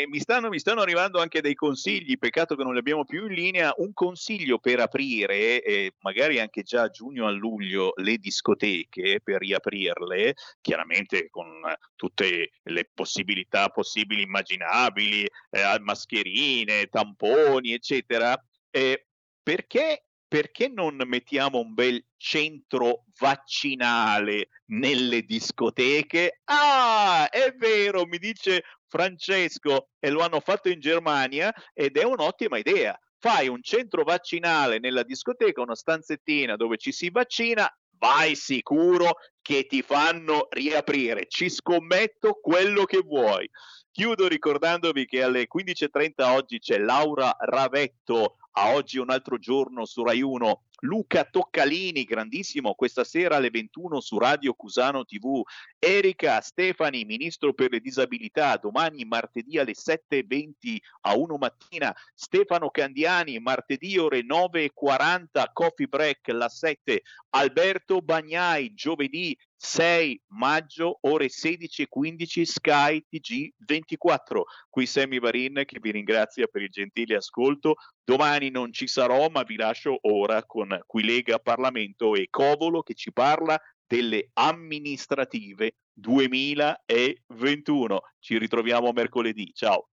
Mi, stanno, mi, stanno, arrivando anche dei consigli, peccato che non li abbiamo più in linea. Un consiglio per aprire, eh, magari anche già a giugno a luglio, le discoteche per riaprirle, chiaramente con tutte le possibilità possibili, immaginabili, eh, mascherine, tamponi, eccetera. Eh, perché perché non mettiamo un bel centro vaccinale nelle discoteche? Ah, è vero, mi dice Francesco, e lo hanno fatto in Germania ed è un'ottima idea. Fai un centro vaccinale nella discoteca, una stanzettina dove ci si vaccina, vai sicuro che ti fanno riaprire. Ci scommetto quello che vuoi. Chiudo ricordandovi che alle 15.30 oggi c'è Laura Ravetto a oggi un altro giorno su Rai 1 Luca Toccalini, grandissimo, questa sera alle 21 su Radio Cusano TV. Erika Stefani, ministro per le disabilità, domani martedì alle 7.20 a 1 mattina. Stefano Candiani, martedì ore 9.40, coffee break la 7. Alberto Bagnai, giovedì 6 maggio, ore 16.15, Sky TG24. Qui Sammy Varin che vi ringrazia per il gentile ascolto. Domani non ci sarò, ma vi lascio ora con Qui Lega Parlamento e Covolo che ci parla delle amministrative 2021. Ci ritroviamo mercoledì. Ciao.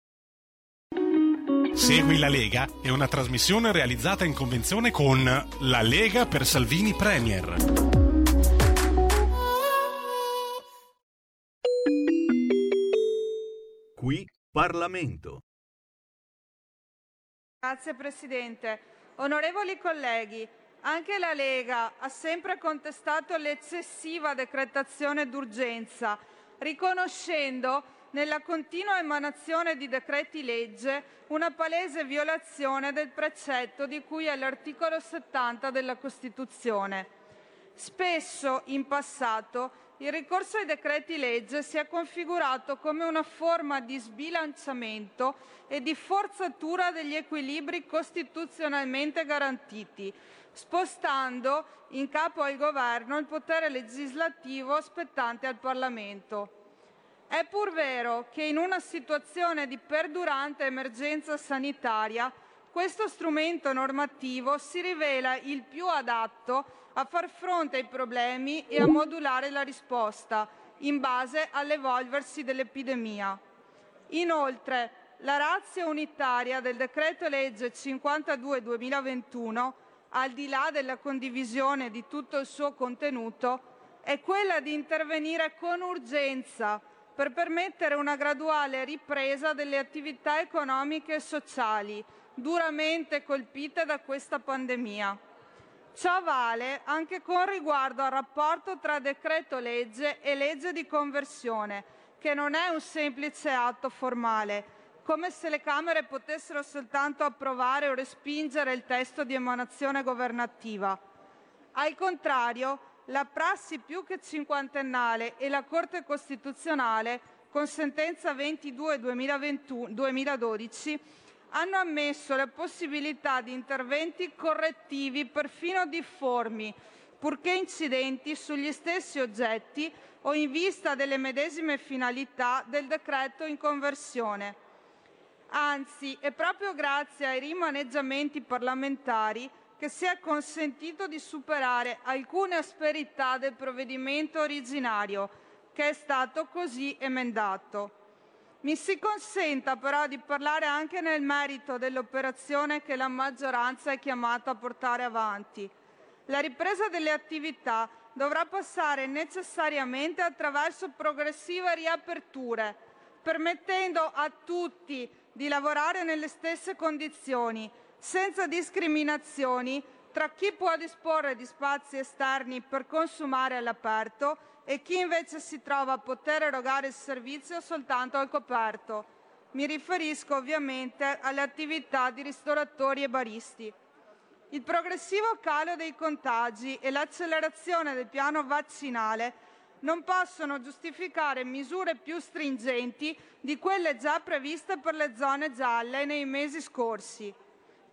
Segui la Lega è una trasmissione realizzata in convenzione con La Lega per Salvini Premier. Qui Parlamento. Grazie Presidente. Onorevoli colleghi, anche la Lega ha sempre contestato l'eccessiva decretazione d'urgenza, riconoscendo nella continua emanazione di decreti legge una palese violazione del precetto di cui è l'articolo 70 della Costituzione. Spesso in passato il ricorso ai decreti legge si è configurato come una forma di sbilanciamento e di forzatura degli equilibri costituzionalmente garantiti, spostando in capo al governo il potere legislativo spettante al Parlamento. È pur vero che in una situazione di perdurante emergenza sanitaria questo strumento normativo si rivela il più adatto a far fronte ai problemi e a modulare la risposta in base all'evolversi dell'epidemia. Inoltre, la razza unitaria del decreto legge 52-2021, al di là della condivisione di tutto il suo contenuto, è quella di intervenire con urgenza per permettere una graduale ripresa delle attività economiche e sociali duramente colpite da questa pandemia. Ciò vale anche con riguardo al rapporto tra decreto legge e legge di conversione, che non è un semplice atto formale, come se le Camere potessero soltanto approvare o respingere il testo di emanazione governativa. Al contrario, la prassi più che cinquantennale e la Corte Costituzionale, con sentenza 22-2012, hanno ammesso la possibilità di interventi correttivi perfino difformi, purché incidenti sugli stessi oggetti o in vista delle medesime finalità del decreto in conversione. Anzi, è proprio grazie ai rimaneggiamenti parlamentari che si è consentito di superare alcune asperità del provvedimento originario, che è stato così emendato. Mi si consenta però di parlare anche nel merito dell'operazione che la maggioranza è chiamata a portare avanti. La ripresa delle attività dovrà passare necessariamente attraverso progressive riaperture, permettendo a tutti di lavorare nelle stesse condizioni, senza discriminazioni tra chi può disporre di spazi esterni per consumare all'aperto e chi invece si trova a poter erogare il servizio soltanto al coperto. Mi riferisco ovviamente alle attività di ristoratori e baristi. Il progressivo calo dei contagi e l'accelerazione del piano vaccinale non possono giustificare misure più stringenti di quelle già previste per le zone gialle nei mesi scorsi.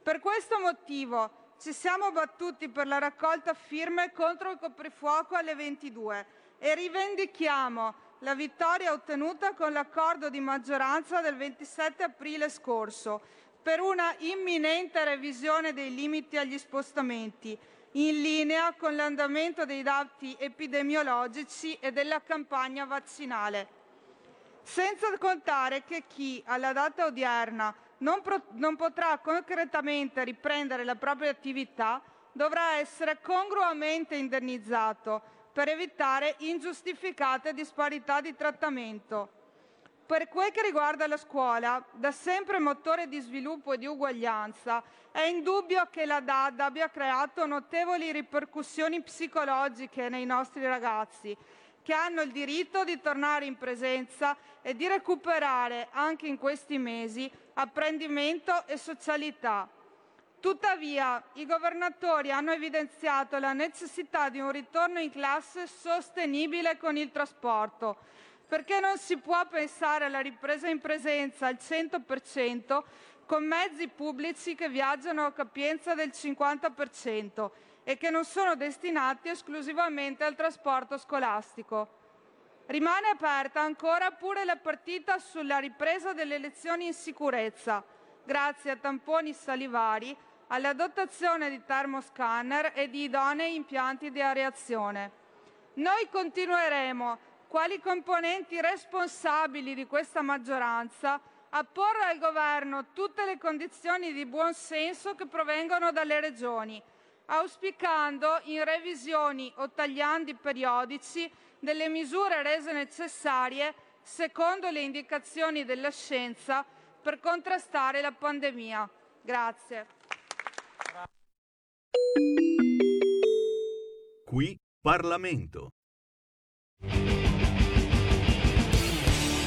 Per questo motivo ci siamo battuti per la raccolta firme contro il coprifuoco alle 22 e rivendichiamo la vittoria ottenuta con l'accordo di maggioranza del 27 aprile scorso per una imminente revisione dei limiti agli spostamenti, in linea con l'andamento dei dati epidemiologici e della campagna vaccinale. Senza contare che chi, alla data odierna, non, pro- non potrà concretamente riprendere la propria attività dovrà essere congruamente indennizzato per evitare ingiustificate disparità di trattamento. Per quel che riguarda la scuola, da sempre motore di sviluppo e di uguaglianza, è indubbio che la DAD abbia creato notevoli ripercussioni psicologiche nei nostri ragazzi, che hanno il diritto di tornare in presenza e di recuperare anche in questi mesi apprendimento e socialità. Tuttavia, i governatori hanno evidenziato la necessità di un ritorno in classe sostenibile con il trasporto, perché non si può pensare alla ripresa in presenza al 100% con mezzi pubblici che viaggiano a capienza del 50% e che non sono destinati esclusivamente al trasporto scolastico. Rimane aperta ancora pure la partita sulla ripresa delle lezioni in sicurezza, grazie a tamponi salivari alla dotazione di termoscanner e di idonei impianti di areazione. Noi continueremo, quali componenti responsabili di questa maggioranza, a porre al Governo tutte le condizioni di buon senso che provengono dalle regioni, auspicando in revisioni o tagliandi periodici delle misure rese necessarie secondo le indicazioni della scienza per contrastare la pandemia. Grazie. Qui Parlamento.